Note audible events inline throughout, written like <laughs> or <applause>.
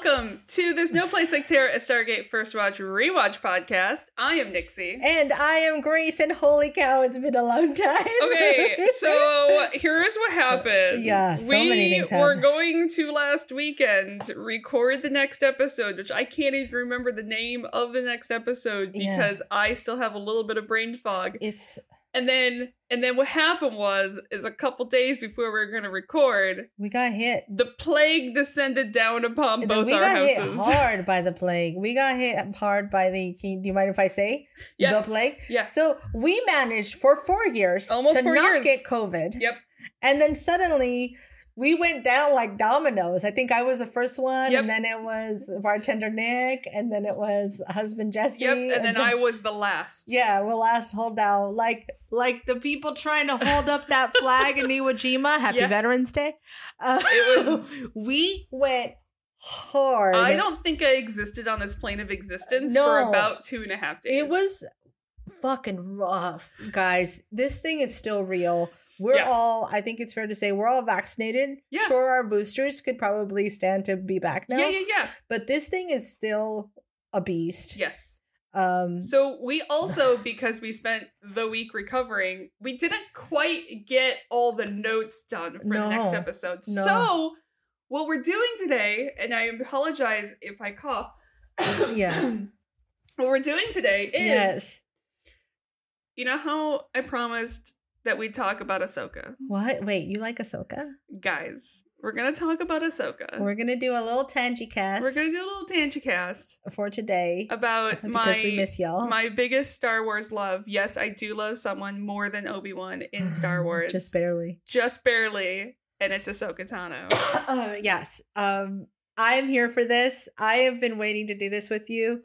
Welcome to this No Place Like Terra, a Stargate First Watch Rewatch podcast. I am Nixie. And I am Grace, and holy cow, it's been a long time. Okay, <laughs> so here's what happened. Yeah, so we many things were happened. going to last weekend record the next episode, which I can't even remember the name of the next episode Yeah. because I still have a little bit of brain fog. it's And then, and then what happened was, is a couple days before we were going to record, we got hit. the plague descended down upon both we our got hit houses. hard by the plague. We got hit hard by the. can- Do you mind if I say Yeah. the plague? Yeah. So we managed for four years Almost to not years. get COVID. Yep. And then suddenly we went down like dominoes. I think I was the first one, Yep. and then it was bartender Nick, and then it was husband Jesse. Yep. And then I was the last. Yeah, we're last holdout. Like like the people trying to hold up that flag in Iwo <laughs> Jima. Happy Yeah. Veterans Day. Uh, It was- <laughs> we went hard. I don't think I existed on this plane of existence No. for about two and a half days. It was fucking rough, guys. This thing is still real. We're Yeah. all, I think it's fair to say, we're all vaccinated. Yeah. Sure, our boosters could probably stand to be back now. Yeah, yeah, yeah. But this thing is still a beast. Yes. Um, So we also, because we spent the week recovering, we didn't quite get all the notes done for the next episode. No. So what we're doing today, and I apologize if I cough. Yeah. <coughs> what we're doing today is, yes. you know how I promised that we'd talk about Ahsoka? What? Wait, you like Ahsoka? Guys, we're gonna talk about Ahsoka. We're gonna do a little tangy cast. We're gonna do a little tangent cast for today <laughs> about because my we miss y'all. my biggest Star Wars love. Yes, I do love someone more than Obi Wan in <sighs> Star Wars, just barely. just barely, and it's Ahsoka Tano. <coughs> uh, yes. Um, I'm here for this. I have been waiting to do this with you.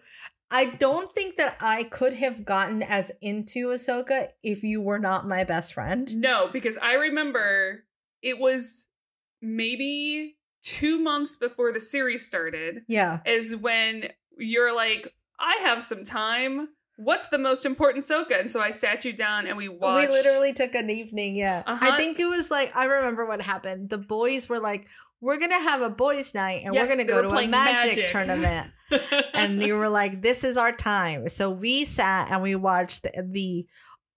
I don't think that I could have gotten as into Ahsoka if you were not my best friend. no, because I remember it was maybe two months before the series started. Yeah. Is when you're like, I have some time. What's the most important Ahsoka? And so I sat you down and we watched. We literally took an evening. Yeah. Uh-huh. I think it was like, I remember what happened. The boys were like, we're going to have a boys' night and Yes, we're going to go to a magic, Magic. tournament. <laughs> and you were <laughs> like, "This is our time." So we sat and we watched the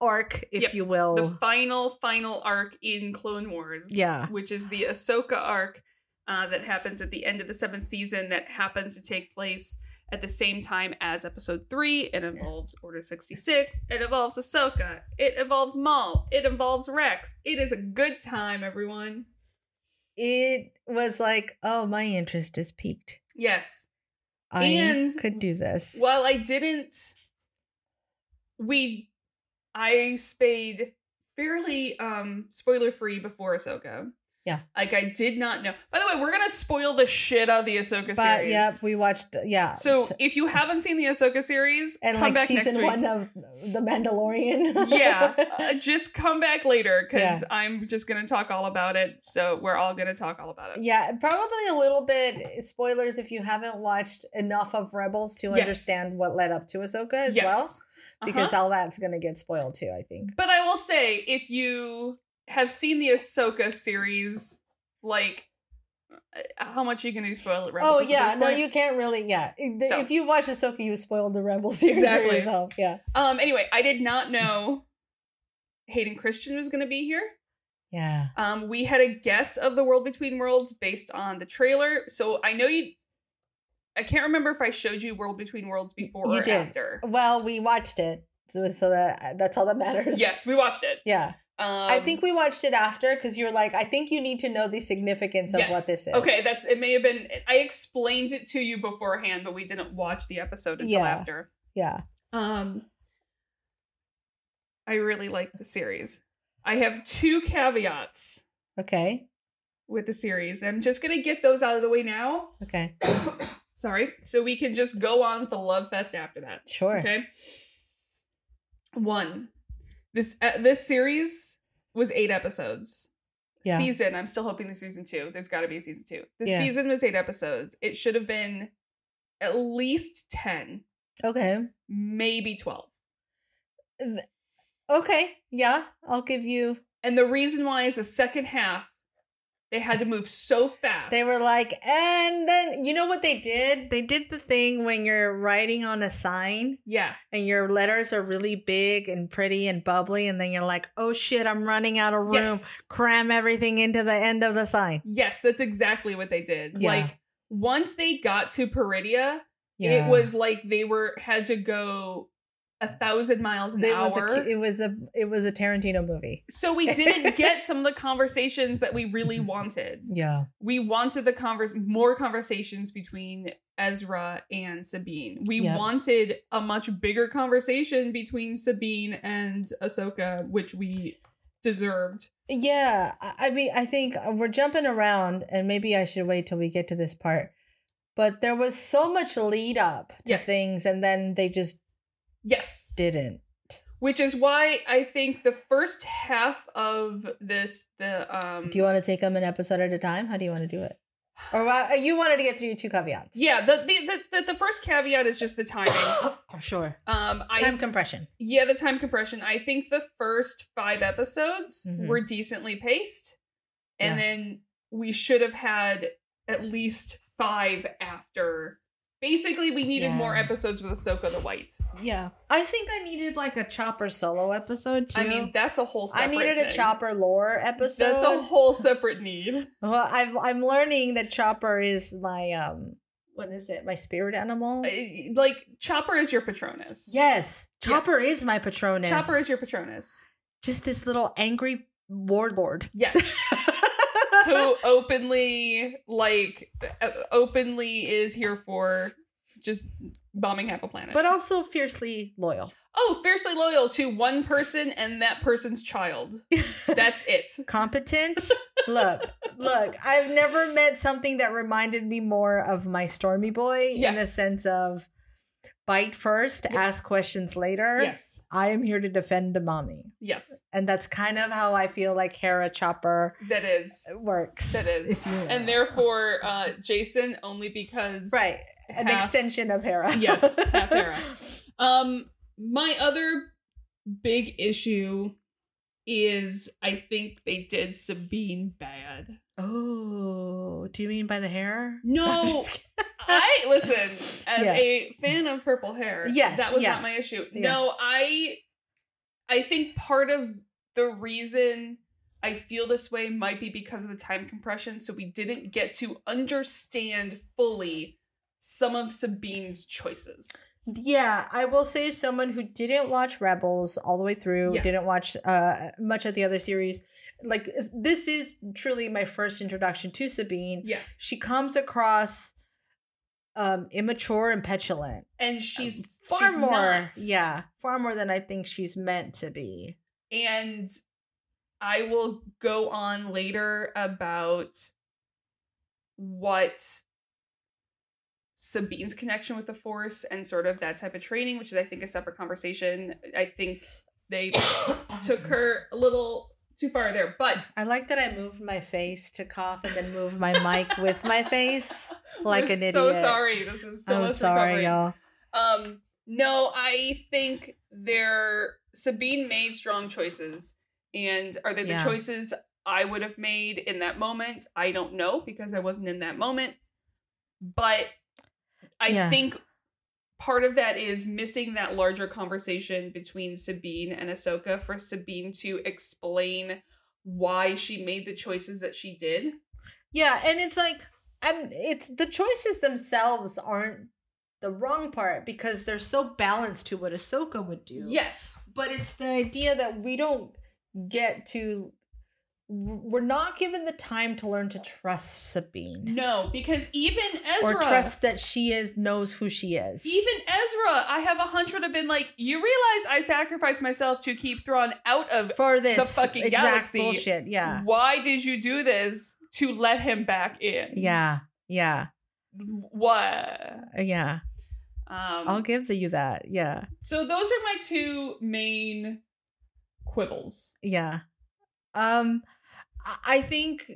arc, if Yep, you will. the final final arc in Clone Wars. Yeah. which is the Ahsoka arc uh, that happens at the end of the seventh season. That happens to take place at the same time as Episode Three. It involves Order sixty six. It involves Ahsoka. It involves Maul. It involves Rex. It is a good time, everyone. it was like, "Oh, my interest is peaked. Yes. I And could do this." Well, I didn't, we, I spayed fairly um spoiler free before Ahsoka. Yeah. Like I did not know. By the way, we're gonna spoil the shit out of the Ahsoka But series. Yep, we watched. Yeah. so if you haven't seen the Ahsoka series, and come like back next season week. one of The Mandalorian. yeah, <laughs> uh, just come back later because Yeah. I'm just gonna talk all about it. So we're all gonna talk all about it. Yeah, probably a little bit spoilers if you haven't watched enough of Rebels to Yes. understand what led up to Ahsoka as yes. well, because Uh-huh. all that's going to get spoiled too. I think. But I will say, if you have seen the Ahsoka series, like uh, how much you can do spoil it? Oh Rebels at yeah, no, you can't really. Yeah, So- if you watch Ahsoka, you spoiled the Rebel <laughs> series Exactly. for yourself. Yeah, Um. Anyway, I did not know Hayden Christensen was going to be here. yeah. Um. We had a guess of the World Between Worlds based on the trailer, so I know you. I can't remember if I showed you World Between Worlds before You or did. after. Well, we watched it, so, so that that's all that matters. Yes, we watched it. Yeah, Um, I think we watched it after because you're like, I think you need to know the significance of what this is. Okay, that's it. May have been. I explained it to you beforehand, but we didn't watch the episode until Yeah. after. Yeah. Um, I really like the series. I have two caveats Okay. with the series. I'm just gonna get those out of the way now. Okay. <coughs> Sorry, so we can just go on with the love fest after that. Sure. Okay. One, this uh, this series was eight episodes. Yeah. Season. I'm still hoping the season two. There's got to be a season two. The Yeah. season was eight episodes. It should have been at least ten, Okay. maybe twelve. Okay. Yeah, I'll give you. And the reason why is the second half, they had to move so fast. They were like, and then you know what they did? They did the thing when you're writing on a sign yeah, and your letters are really big and pretty and bubbly, and then you're like, oh shit, I'm running out of room. yes, Cram everything into the end of the sign. yes, that's exactly what they did. Yeah. Like once they got to Peridea, Yeah. it was like they were had to go a thousand miles an It hour. was a it was a it was a Tarantino movie. so we didn't <laughs> get some of the conversations that we really Mm-hmm. wanted. Yeah. We wanted the converse more conversations between Ezra and Sabine. We Yep. wanted a much bigger conversation between Sabine and Ahsoka, which we deserved. Yeah, I I mean, I think we're jumping around, and maybe I should wait till we get to this part. But there was so much lead up to Yes. things, and then they just Yes. didn't. Which is why I think the first half of this, the um, Do you want to take them an episode at a time? How do you want to do it? Or wha- you wanted to get through your two caveats? yeah, the the, the the the first caveat is just the timing. <coughs> sure. Um, I Time compression. yeah, the time compression. I think the first five episodes Mhm. were decently paced, and Yeah. then we should have had at least five after. Basically, we needed more episodes with Ahsoka the White. Yeah, I think I needed like a Chopper solo episode too. I mean, that's a whole. Separate I Separate needed a thing. Chopper lore episode. That's a whole separate need. <laughs> Well, I've, I'm learning that Chopper is my um, what is it? My spirit animal. Uh, Like Chopper is your Patronus. Yes, Chopper Yes. is my Patronus. Chopper is your Patronus. just this little angry warlord. Yes. <laughs> Who openly like uh, openly is here for just bombing half a planet. but also fiercely loyal. oh, fiercely loyal to one person and that person's child. <laughs> That's it. Competent. <laughs> look, look. I've never met something that reminded me more of my Stormy Boy in the sense of bite first, Yes. ask questions later. Yes. I am here to defend a mommy, Yes. and that's kind of how I feel like Hera Chopper That is. works. That is. And therefore uh Jacen only because right, an extension of Hera. Yes, half Hera. <laughs> Um, my other big issue is I think they did Sabine bad. Oh, do you mean by the hair? <laughs> No, I'm just kidding. <laughs> I listen as Yeah. a fan of purple hair. Yes, that was yeah. not my issue. Yeah. No, I, I think part of the reason I feel this way might be because of the time compression. So we didn't get to understand fully some of Sabine's choices. Yeah, I will say someone who didn't watch Rebels all the way through, Yeah. didn't watch uh much of the other series. Like this is truly my first introduction to Sabine. Yeah. She comes across um immature and petulant. and she's far she's more not. yeah, far more than I think she's meant to be. and i will go on later about what sabine's connection with the force and sort of that type of training which is i think a separate conversation i think they <coughs> took her a little too far there but I like that I moved my face to cough and then moved my mic with my face <laughs> like we're an idiot. so sorry this is still I'm sorry, y'all. Um, no, I think they're Sabine made strong choices, and are they the Yeah. choices I would have made in that moment? I don't know because I wasn't in that moment. But I Yeah. think part of that is missing that larger conversation between Sabine and Ahsoka for Sabine to explain why she made the choices that she did. Yeah, and it's like I'm it's the choices themselves aren't the wrong part because they're so balanced to what Ahsoka would do. Yes. But it's the idea that we don't get to we're not given the time to learn to trust Sabine. No, because even Ezra Or trust that she is knows who she is. Even Ezra, I have a hunch would have been like, "You realize I sacrificed myself to keep Thrawn out of. for this the fucking exact galaxy. bullshit. Yeah. Why did you do this to let him back in? Yeah. Yeah. What? Yeah. Um, I'll give you that. Yeah. so those are my two main quibbles. Yeah. Um I- think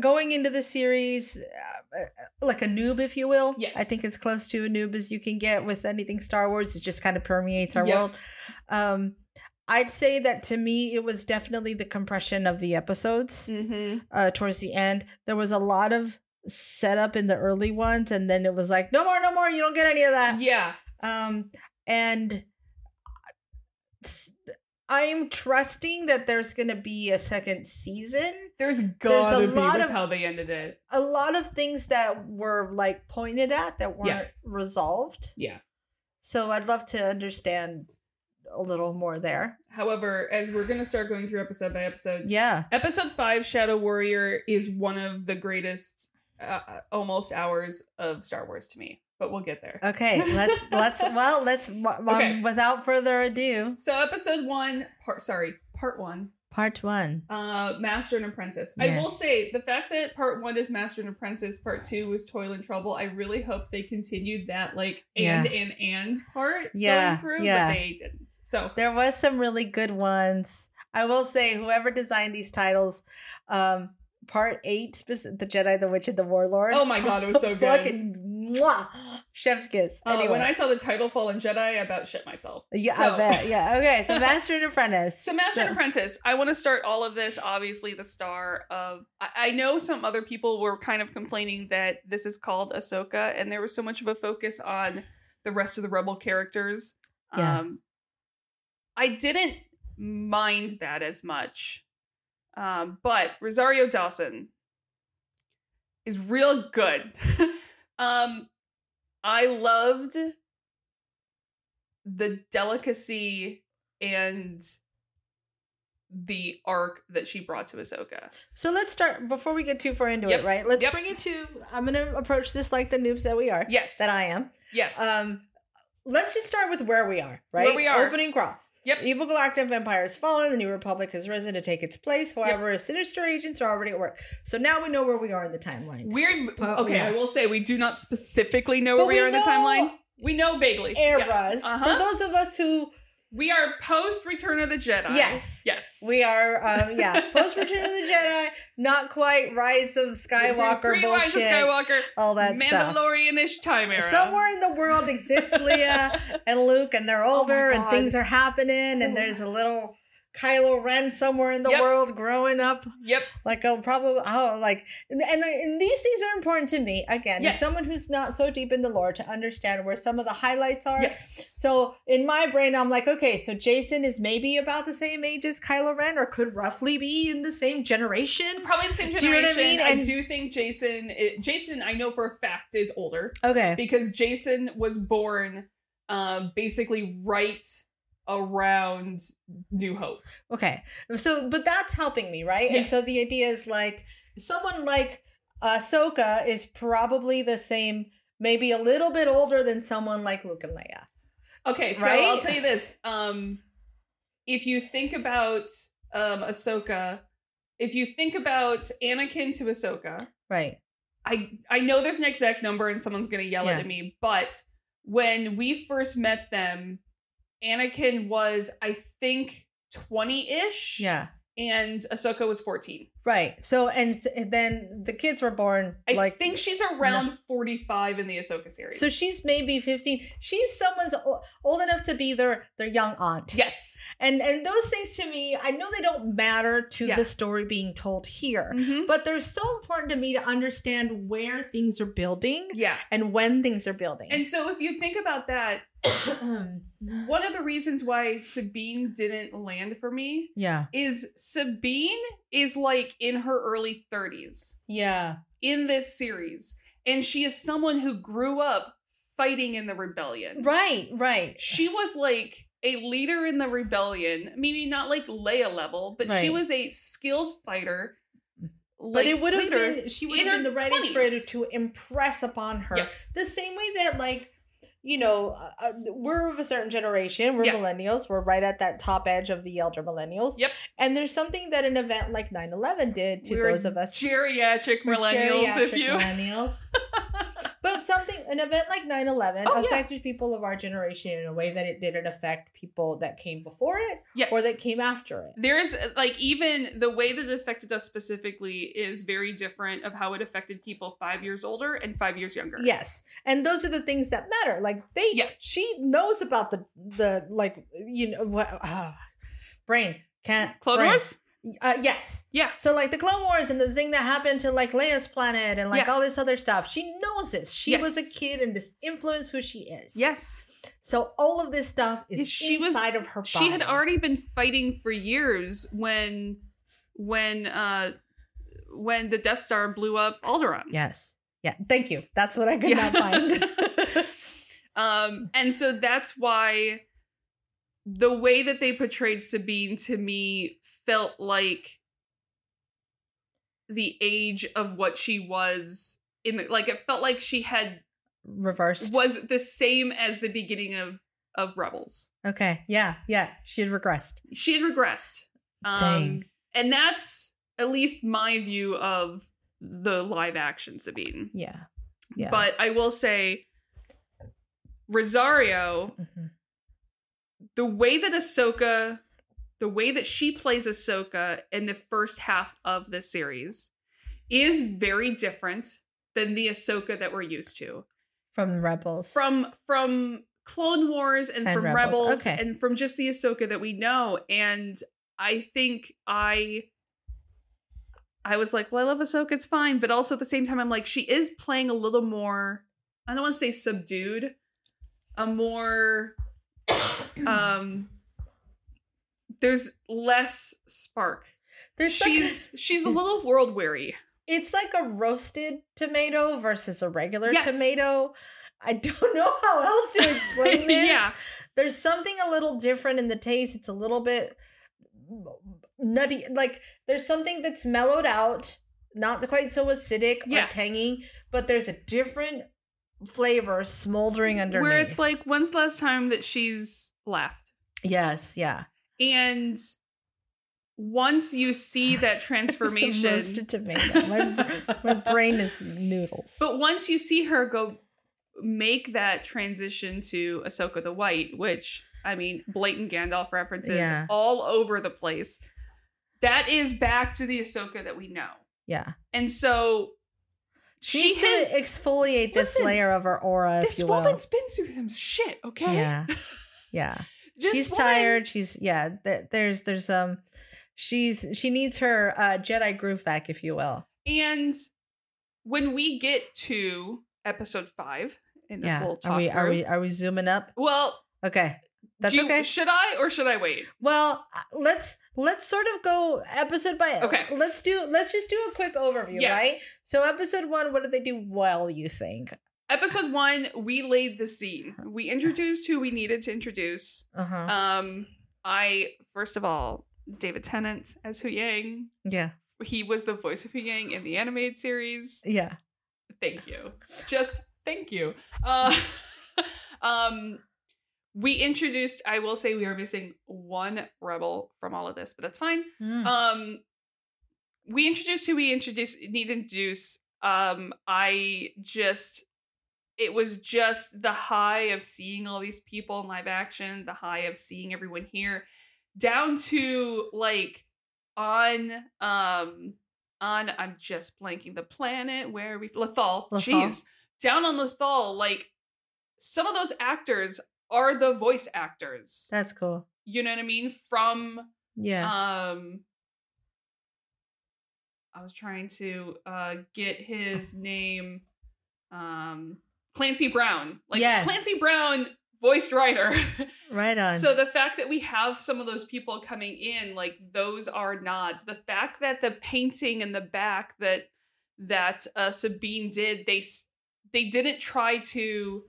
going into the series uh, like a noob if you will. Yes. I think as close to a noob as you can get with anything Star Wars. It just kind of permeates our Yep. world. Um I'd say that to me it was definitely the compression of the episodes Mm-hmm. uh towards the end. There was a lot of setup in the early ones and then it was like no more no more you don't get any of that. Yeah. Um, and s- I'm trusting that there's going to be a second season. There's gotta a be lot of- how they ended it. A lot of things that were like pointed at that weren't Yeah. resolved. Yeah. So I'd love to understand a little more there. However, as we're gonna start going through episode by episode, Yeah. episode five, Shadow Warrior, is one of the greatest uh, uh, almost hours of Star Wars to me. But we'll get there. Okay. Let's <laughs> let's well let's um, Okay. without further ado, So episode one, part sorry, part one, part one. uh, Master and Apprentice. I will say the fact that part one is Master and Apprentice, part two was Toil and Trouble. I really hope they continued that like and and and part Yeah, going through, yeah. but they didn't. So There was some really good ones. I will say, whoever designed these titles, um, part eight, the Jedi, the Witch, and the Warlord. Oh my God, it was <laughs> so good. Fucking mwah, chef's kiss. uh, Anyway. when I saw the title Fallen Jedi, I about shit myself. yeah, so, I bet. Yeah. <laughs> Okay. So Master and Apprentice. So Master and Apprentice, I want to start all of this. Obviously, the star of I, I know some other people were kind of complaining that this is called Ahsoka, and there was so much of a focus on the rest of the Rebel characters. Yeah. Um, I didn't mind that as much, um, but Rosario Dawson is real good. <laughs> um, I loved the delicacy and the arc that she brought to Ahsoka. So let's start before we get too far into Yep, it. Right. Let's yep. bring it to. I'm gonna approach this like the noobs that we are. Yes. That I am. yes. Um, let's just start with where we are. Right. Where we are. Opening crawl. Yep. Evil Galactic Empire has fallen. The New Republic has risen to take its place. However, sinister agents are already at work. So now we know where we are in the timeline. We're okay. yeah. I will say we do not specifically know But where we, we are in the timeline. We know vaguely. Yeah. Eras. Uh-huh. For those of us who We are post Return of the Jedi. Yes. Yes. we are, uh, yeah, <laughs> post Return of the Jedi, not quite Rise of Skywalker Pre- Rise bullshit, of Skywalker. all that stuff. Mandalorian-ish time era. Somewhere in the world exists Leia <laughs> and Luke, and they're older, and things are happening, and Oh. there's a little Kylo Ren somewhere in the Yep. world growing up. Yep. Like a probably oh like and, and and these things are important to me again Yes. as someone who's not so deep in the lore to understand where some of the highlights are. Yes. So in my brain, I'm like, okay, so Jacen is maybe about the same age as Kylo Ren, or could roughly be in the same generation. Probably the same generation. Do you know what I mean? And I do think Jacen. It, Jacen, I know for a fact, is older Okay. because Jacen was born, um, basically right around New Hope. Okay. So, but that's helping me, right? Yeah. And so the idea is like someone like Ahsoka is probably the same, maybe a little bit older than someone like Luke and Leia. Okay, so Right? I'll tell you this. Um, if you think about um Ahsoka, if you think about Anakin to Ahsoka, Right. I I know there's an exact number and someone's gonna yell Yeah. at me, but when we first met them, Anakin was I think 20-ish. Yeah. And Ahsoka was 14. Right. So, and then the kids were born I like think she's around 45 in the Ahsoka series. So she's maybe 15. She's someone's old enough to be their their young aunt. yes. And and those things to me, I know they don't matter to Yeah. the story being told here, Mhm. but they're so important to me to understand where things are building Yeah. and when things are building. And so if you think about that, <coughs> one of the reasons why Sabine didn't land for me yeah. is Sabine is like in her early 30s Yeah. in this series. And she is someone who grew up fighting in the rebellion. Right, right. She was like a leader in the rebellion, maybe not like Leia level, but she was a skilled fighter. But like, it would have been she would have been the right age for it to impress upon her. Yes. The same way that like you know, uh, uh, we're of a certain generation. We're millennials. We're right at that top edge of the elder millennials. Yep. And there's something that an event like 9-11 did to We were those of us geriatric millennials, if geriatric you millennials. <laughs> but something an event like 9-11 Oh, yeah. affected people of our generation in a way that it didn't affect people that came before it yes. or that came after it. there is like even the way that it affected us specifically is very different of how it affected people five years older and five years younger. Yes, and those are the things that matter. Like they, Yeah. she knows about the the like you know what uh, <sighs> brain can't Clone brain. Wars? Uh, yes. Yeah. So like the Clone Wars and the thing that happened to like Leia's planet and like Yeah. all this other stuff. She knows this. She was a kid and this influenced who she is. Yes. So all of this stuff is she was inside of her body. She had already been fighting for years when when uh when the Death Star blew up Alderaan. Yes. Yeah. Thank you. That's what I could not find. <laughs> <laughs> um and so that's why the way that they portrayed Sabine to me felt like the age of what she was in the like it felt like she had Reversed. was the same as the beginning of of Rebels. Okay. Yeah. Yeah. She had regressed. She had regressed. Um Dang. and that's at least my view of the live action Sabine. Yeah. Yeah. But I will say Rosario Mhm. the way that Ahsoka, the way that she plays Ahsoka in the first half of this series is very different than the Ahsoka that we're used to. from Rebels. From from Clone Wars and, And from Rebels, Rebels, okay. and from just the Ahsoka that we know. And I think I I was like, well, I love Ahsoka, it's fine. But also at the same time, I'm like, she is playing a little more, I don't want to say subdued, a more <coughs> um there's less spark. There's like She's she's a <laughs> little world weary. it's like a roasted tomato versus a regular Yes. tomato. I don't <laughs> know how else to explain <laughs> this. Yeah. There's something a little different in the taste. It's a little bit nutty. Like there's something that's mellowed out, not quite so acidic Yeah. or tangy, but there's a different flavor smoldering underneath. Where it's like, when's the last time that she's laughed? yes, yeah. And once you see <laughs> that transformation, roasted tomato. My, my brain is noodles. but once you see her go make that transition to Ahsoka the White, which I mean, blatant Gandalf references Yeah. all over the place. That is back to the Ahsoka that we know. yeah. And so She needs to has exfoliate this Listen, layer of her aura, this woman's been through some shit, okay? Yeah. <laughs> Yeah. This she's tired. She's yeah. There, there's there's um, she's she needs her uh Jedi groove back, if you will. And when we get to episode five in this yeah. little talk Are we are we are we zooming up? well, Okay. That's you- okay. Should I or should I wait? Well, uh, let's let's sort of go episode by Okay. Let's do let's just do a quick overview, Yeah. right? So episode one, what did they do well? You think? Episode one, we laid the scene. We introduced who we needed to introduce. Uh huh. Um, I first of all, David Tennant as Hu Yang. yeah. He was the voice of Hu Yang in the animated series. Yeah. Thank you. Just thank you. Uh, <laughs> um, we introduced. I will say we are missing one rebel from all of this, but that's fine. Mm. Um, we introduced who we introduced need to introduce. Um, I just it was just the high of seeing all these people in live action, the high of seeing everyone here, down to like on um on I'm just blanking the planet where we Lothal. Jeez. Down on Lothal, like some of those actors are the voice actors. That's cool. You know what I mean? From Yeah. um I was trying to uh get his name um Clancy Brown. Like Yes. Clancy Brown voiced writer. <laughs> right on. so the fact that we have some of those people coming in like those are nods. The fact that the painting in the back that that uh Sabine did they they didn't try to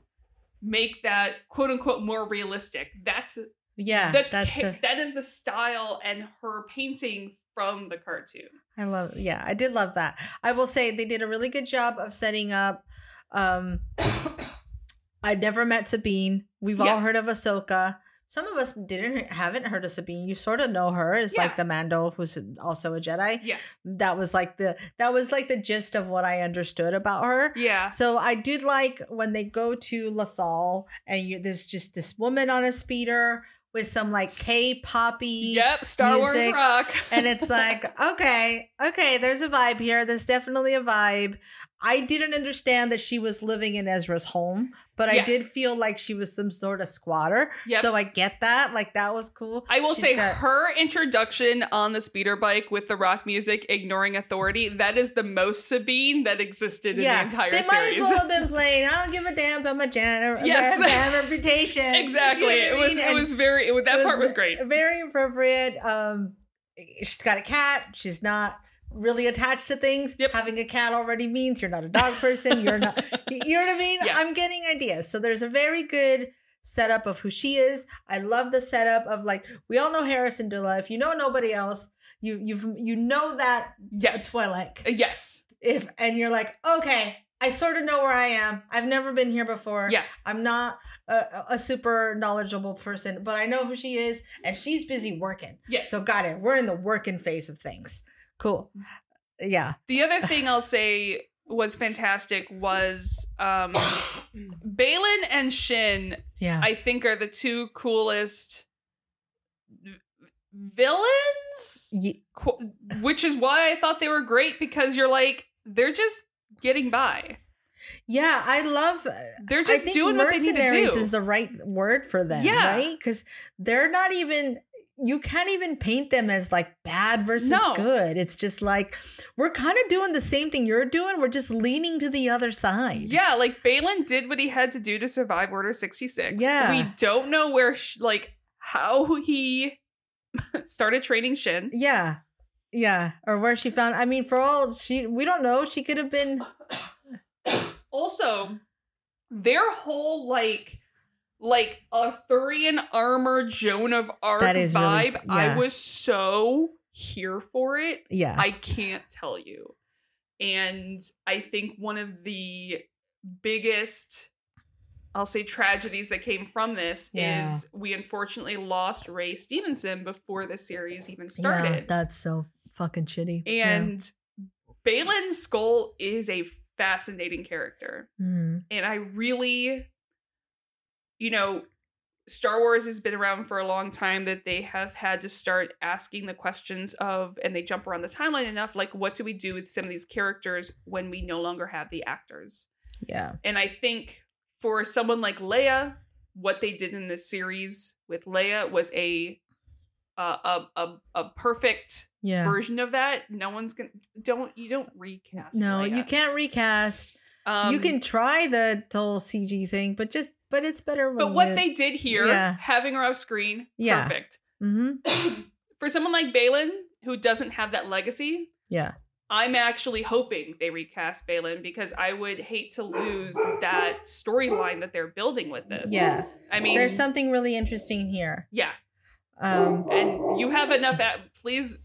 make that quote unquote more realistic. That's yeah. the that's the. that is the style and her painting from the cartoon. I love. Yeah, I did love that. I will say they did a really good job of setting up. Um, <coughs> I'd never met Sabine. We've Yeah. all heard of Ahsoka. some of us didn't haven't heard of Sabine. You sort of know her as Yeah. like the Mando, who's also a Jedi. Yeah. That was like the that was like the gist of what I understood about her. Yeah. So I did like when they go to Lothal and you there's just this woman on a speeder with some like K-poppy Yep. Star Wars rock. and it's <laughs> like, okay, okay, there's a vibe here. There's definitely a vibe. I didn't understand that she was living in Ezra's home, but I did feel like she was some sort of squatter. Yep. So I get that. Like that was cool. I will She's say got- her introduction on the speeder bike with the rock music, ignoring authority, that is the most Sabine that existed in the entire they series. might as well have been <laughs> playing. I don't give a damn about my gender, Yes. bad reputation. exactly. <laughs> You know it I was mean? it was very it, that part was great. Very appropriate. Um, she's got a cat. She's not really attached to things. Yep. Having a cat already means you're not a dog person. You're not. <laughs> You know what I mean? Yeah. I'm getting ideas. So there's a very good setup of who she is. I love the setup of like we all know Hera Syndulla. If you know nobody else, you you've you know that Yes. Twi'lek. Uh, Yes. If and you're like, okay, I sort of know where I am. I've never been here before. Yeah. I'm not a, a super knowledgeable person, but I know who she is, and she's busy working. Yes. So got it. We're in the working phase of things. Cool. Yeah. The other thing I'll say was fantastic was um <coughs> Baylan and Shin, Yeah. I think are the two coolest villains. Ye- Qu- Which is why I thought they were great because you're like, they're just getting by. yeah. I love. They're just doing what they need to do. is the right word for them. Yeah. Right. Because they're not even. You can't even paint them as like bad versus No. good. It's just like we're kind of doing the same thing you're doing. We're just leaning to the other side. yeah, like Baylan did what he had to do to survive Order 66. Yeah. We don't know where, sh- like, how he <laughs> started training Shin. Yeah. Yeah. Or where she found I mean, for all she we don't know. She could have been <coughs> Also, their whole like like Arthurian armor Joan of Arc is really vibe, f- I yeah. was so here for it. yeah. I can't tell you. And I think one of the biggest I'll say tragedies that came from this Yeah. is we unfortunately lost Ray Stevenson before the series even Yeah, started. that's so fucking shitty. Yeah. and Baylan Skoll is a fascinating character Mm. and I really, you know, Star Wars has been around for a long time that they have had to start asking the questions of, and they jump around the timeline enough, like, what do we do with some of these characters when we no longer have the actors? Yeah. And I think for someone like Leia, what they did in this series with Leia was a uh, a, a a perfect Yeah. version of that. No one's gonna don't you don't recast. No, Leia. you can't recast. Um, you can try the whole CG thing, but just but it's better when But what you, they did here, Yeah. having her off screen, Yeah. perfect. hmm <coughs> For someone like Baylan, who doesn't have that legacy, Yeah. I'm actually hoping they recast Baylan because I would hate to lose that storyline that they're building with this. Yeah. I mean, There's something really interesting here. yeah, Um and you have enough. At, please,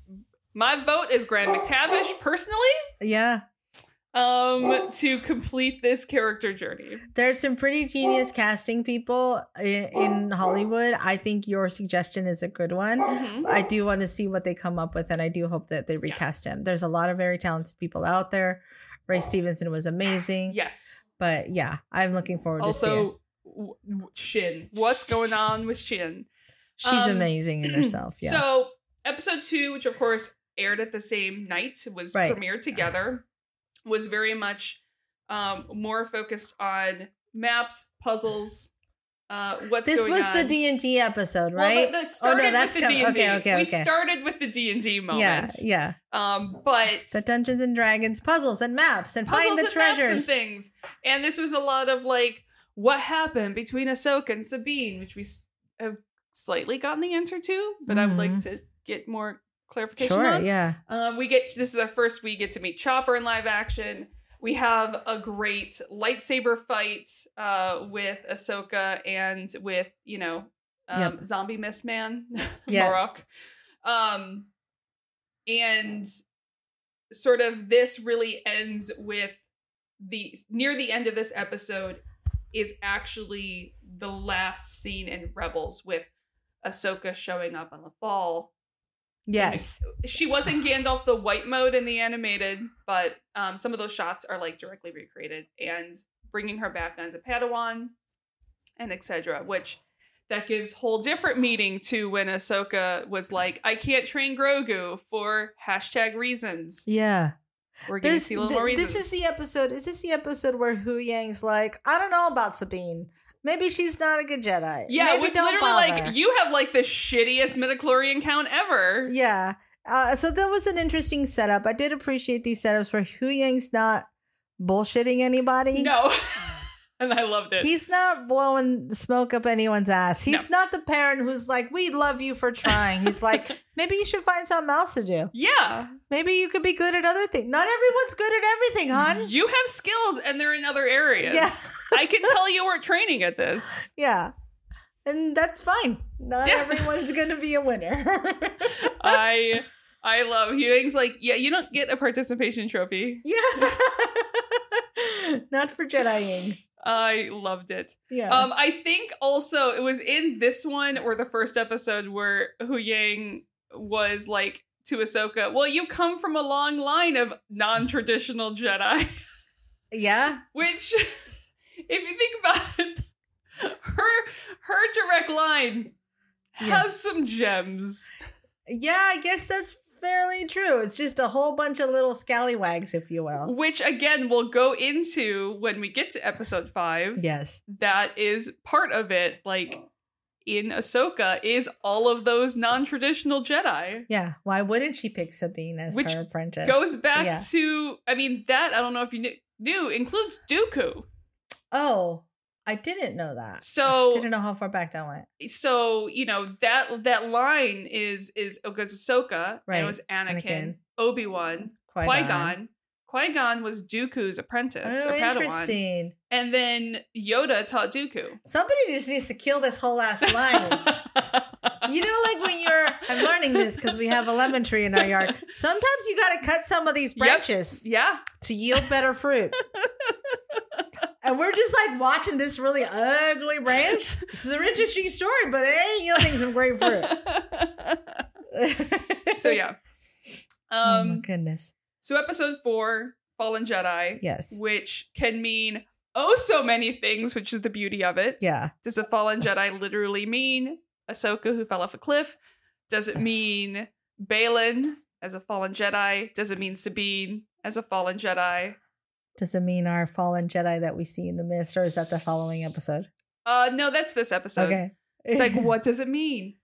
my vote is Graham McTavish personally, yeah. Um, to complete this character journey. There's some pretty genius casting people i- in Hollywood. I think your suggestion is a good one. Mhm. I do want to see what they come up with, and I do hope that they recast him. There's a lot of very talented people out there. Ray Stevenson was amazing, Yes. but yeah, I'm looking forward to. Also, w- w- Shin. What's going on with Shin? She's um, amazing in herself. <clears throat> Yeah, So, episode two, which of course aired at the same night, was Right. premiered together, was very much um, more focused on maps, puzzles, uh, what's going on. this was on. the D and D episode, Well, right? the, the started Oh, that's with the D and D. okay, okay, We started with the D and D yeah, moment. yeah. Um, but The Dungeons and Dragons puzzles and maps and find the and maps and things. And this was a lot of like what happened between Ahsoka and Sabine, which we have slightly gotten the answer to, but I would like to get more clarification Sure, on. yeah. Um, we get this is our first we get to meet Chopper in live action. We have a great lightsaber fight uh, with Ahsoka and with you know um, Yep. zombie mist man <laughs> Yes. Um, and sort of this really ends with the near the end of this episode is actually the last scene in Rebels with Ahsoka showing up on the fall. Yes. She wasn't Gandalf the white mode in the animated, but um, some of those shots are like directly recreated and bringing her back as a Padawan and etc. Which that gives whole different meaning to when Ahsoka was like, "I can't train Grogu for hashtag reasons." Yeah. We're gonna see a little th- more reasons. This is the episode. Is this the episode where Hu Yang's like, I don't know about Sabine. Maybe she's not a good Jedi. yeah, Maybe it was literally bother." like you have like the shittiest midichlorian count ever. Yeah. Uh, so that was an interesting setup. I did appreciate these setups where Hu Yang's not bullshitting anybody. No, <laughs> and I loved it. He's not blowing smoke up anyone's ass. He's not the parent who's like, "We love you for trying." He's like, <laughs> "Maybe you should find something else to do. yeah, Maybe you could be good at other things. Not everyone's good at everything, hon." you have skills, and they're in other areas. Yeah. I can tell you weren't training at this. <laughs> Yeah, and that's fine. Not Yeah. everyone's gonna be a winner. <laughs> I I love Hu Yang's like, yeah, you don't get a participation trophy. yeah, not for Jediing. I loved it. Yeah. Um, I think also it was in this one or the first episode where Hu Yang was like to Ahsoka, "Well, you come from a long line of non-traditional Jedi," yeah. <laughs> which, if you think about it, her her direct line Yeah. has some gems. Yeah, I guess that's fairly true. It's just a whole bunch of little scallywags, if you will. Which again we'll go into when we get to episode five. Yes. That is part of it. Like in Ahsoka is all of those non-traditional Jedi. Yeah. Why wouldn't she pick Sabine as Which her apprentice? Goes back Yeah. to I mean that I don't know if you knew, knew includes Dooku. Oh, I didn't know that. So I didn't know how far back that went. so you know that that line is is because Ahsoka Right. and it was Anakin, Anakin. Obi Wan, Qui Gon. Qui Gon was Dooku's apprentice Oh, Padawan, interesting. and then Yoda taught Dooku. Somebody just needs to kill this whole last line. you know, like when you're, <laughs> I'm learning this because we have a lemon tree in our yard. <laughs> Sometimes you got to cut some of these Yep. branches yeah, to yield better fruit. <laughs> and we're just like watching this really ugly branch. This is an interesting story, but it ain't yielding some great fruit. <laughs> so yeah. <laughs> oh my Um. goodness. So episode four, Fallen Jedi, Yes. which can mean oh so many things, which is the beauty of it. Yeah. Does a fallen Jedi literally mean Ahsoka who fell off a cliff? Does it <sighs> mean Baylan as a fallen Jedi? Does it mean Sabine as a fallen Jedi? Does it mean our fallen Jedi that we see in the mist, or is that the following episode? Uh no, that's this episode. okay. It's like, what <laughs> does it mean?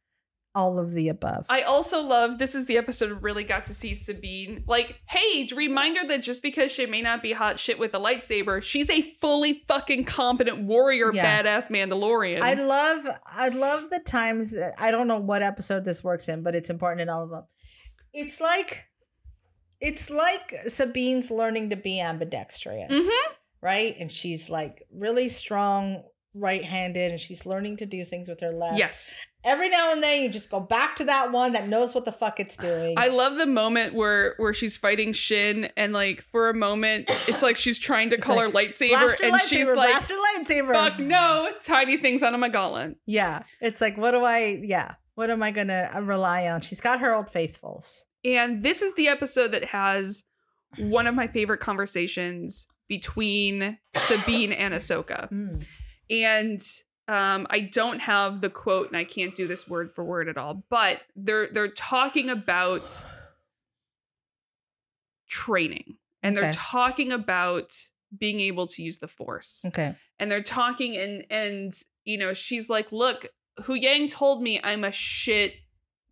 All of the above. I also love this is the episode really got to see Sabine. Like, hey, reminder that just because she may not be hot shit with a lightsaber, she's a fully fucking competent warrior, Yeah. badass Mandalorian. I love I love the times I don't know what episode this works in, but it's important in all of them. It's like it's like Sabine's learning to be ambidextrous, Mhm. right? And she's like really strong right-handed and she's learning to do things with her left. yes. Every now and then you just go back to that one that knows what the fuck it's doing. I love the moment where where she's fighting Shin and like for a moment it's like she's trying to call like, her lightsaber her and lightsaber, she's like blast her lightsaber. fuck no, tiny things on my gauntlet. Yeah. It's like what do I yeah, what am I going to rely on? She's got her old faithfuls. And this is the episode that has one of my favorite conversations between Sabine and Ahsoka. <laughs> Mm. and um I don't have the quote and I can't do this word for word at all, but they're they're talking about training and they're talking about being able to use the force. Okay. And they're talking and and you know, she's like, "Look, Hu Yang told me I'm a shit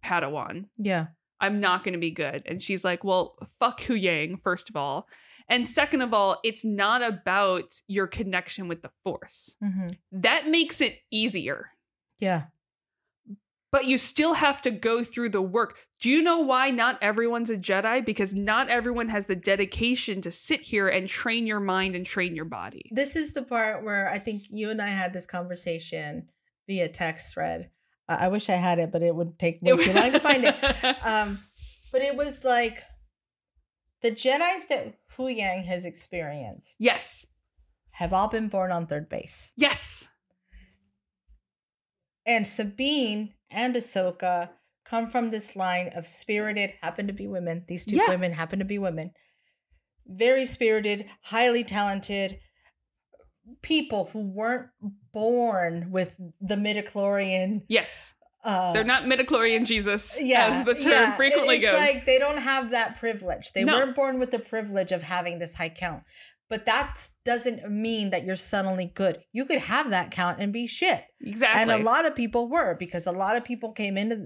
Padawan. Yeah. I'm not going to be good." And she's like, "Well, fuck Hu Yang first of all. And second of all, it's not about your connection with the force hmm that makes it easier. Yeah. But you still have to go through the work. Do you know why not everyone's a Jedi? Because not everyone has the dedication to sit here and train your mind and train your body. This is the part where I think you and I had this conversation via text thread. I wish I had it, but it would take me too long to find it. <laughs> Um, but it was like the Jedi's that Hu Yang has experienced yes. have all been born on third base. Yes. And Sabine and Ahsoka come from this line of spirited, happen to be women. These two Yeah. women happen to be women. Very spirited, highly talented people who weren't born with the midichlorian. Yes. Uh, They're not midichlorian Jesus, yeah, as the term yeah. frequently it's goes. like they don't have that privilege. They No. weren't born with the privilege of having this high count. But that doesn't mean that you're suddenly good. You could have that count and be shit. exactly. And a lot of people were because a lot of people came into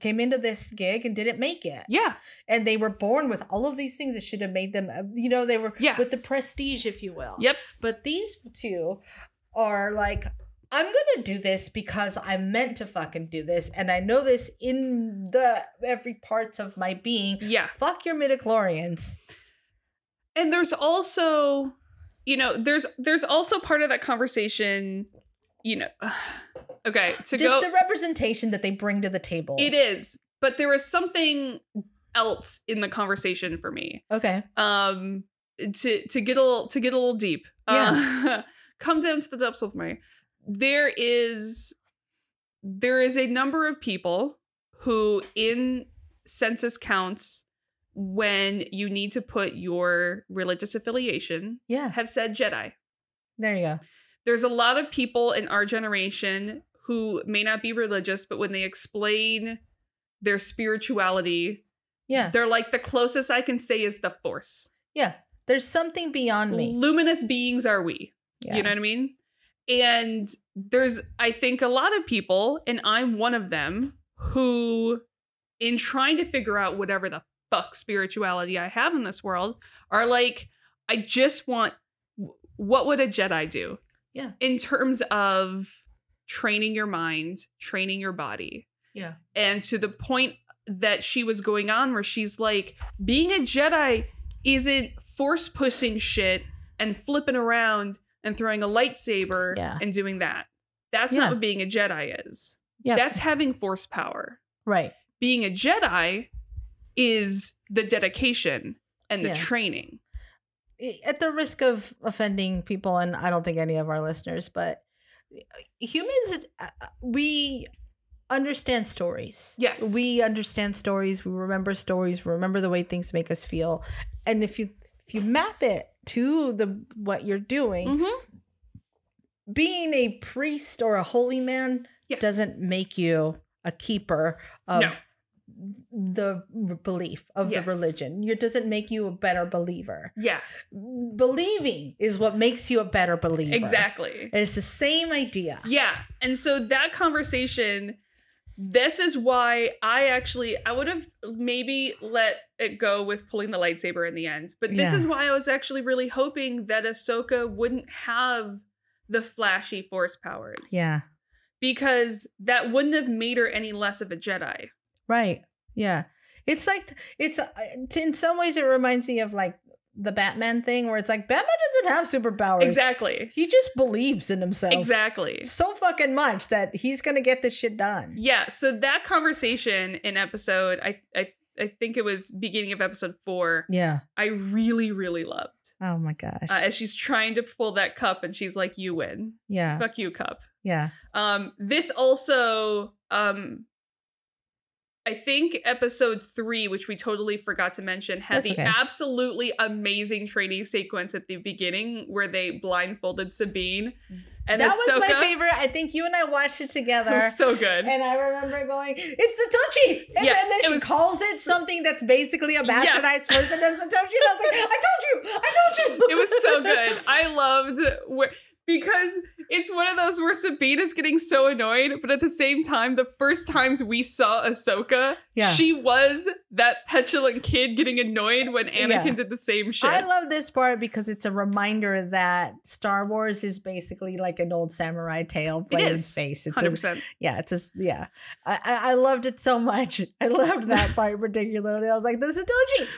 came into this gig and didn't make it. yeah. And they were born with all of these things that should have made them, uh, you know, they were Yeah. with the prestige, if you will. Yep. But these two are like, I'm gonna do this because I'm meant to fucking do this, and I know this in the every parts of my being. Yeah. Fuck your midichlorians. And there's also, you know, there's there's also part of that conversation, you know. <sighs> Okay, to Just go the representation that they bring to the table. It is, but there is something else in the conversation for me. Okay. Um, to to get a little to get a little deep. Uh, <laughs> come down to the depths with me. There is there is a number of people who in census counts when you need to put your religious affiliation Yeah. have said Jedi. There you go. There's a lot of people in our generation who may not be religious, but when they explain their spirituality, Yeah. they're like the closest I can say is the force. Yeah. There's something beyond me. Luminous beings are we. Yeah. You know what I mean? And there's, I think, a lot of people, and I'm one of them, who, in trying to figure out whatever the fuck spirituality I have in this world, are like, I just want, what would a Jedi do? Yeah. In terms of training your mind, training your body. Yeah. And to the point that she was going on, where she's like, being a Jedi isn't force pushing shit and flipping around and throwing a lightsaber Yeah. and doing that. That's Yeah. not what being a Jedi is. Yeah. That's having force power. right. Being a Jedi is the dedication and the Yeah. training. At the risk of offending people, and I don't think any of our listeners, but humans, uh, we understand stories. Yes. We understand stories. We remember stories. Remember the way things make us feel. And if you if you map it to the what you're doing, Mhm. being a priest or a holy man Yeah. doesn't make you a keeper of No. The belief of Yes. the religion. It doesn't make you a better believer. Yeah, Believing is what makes you a better believer. exactly. And it's the same idea. Yeah. And so that conversation, this is why I actually I would have maybe let it go with pulling the lightsaber in the end. But this Yeah. is why I was actually really hoping that Ahsoka wouldn't have the flashy force powers. Yeah. Because that wouldn't have made her any less of a Jedi. Right. Yeah. It's like it's uh, in some ways it reminds me of like the Batman thing where it's like Batman doesn't have superpowers. Exactly. He just believes in himself. Exactly. So fucking much that he's gonna get this shit done. Yeah, so that conversation in episode I I I think it was beginning of episode 4, Yeah. I really really loved. Oh my gosh. uh, as she's trying to pull that cup and she's like you win yeah. fuck you cup Yeah. um this also um i think episode three which we totally forgot to mention had That's the okay. absolutely amazing training sequence at the beginning where they blindfolded sabine and that was my favorite. I think you and I watched it together. it was so good and I remember going, "It's the Tochi," and, Yeah, and then she calls it something that's basically a bastardized version of the Tochi. And I was like, "I told you, I told you." <laughs> it was so good. I loved where because it's one of those where Sabine is getting so annoyed, but at the same time, the first times we saw Ahsoka, Yeah. she was that petulant kid getting annoyed when Anakin Yeah. did the same shit. I love this part because it's a reminder that Star Wars is basically like an old samurai tale played in space. It's Hundred a, percent. yeah, it's just yeah. I, I loved it so much. <laughs> I loved that <laughs> part particularly. I was like, "This is Tochi."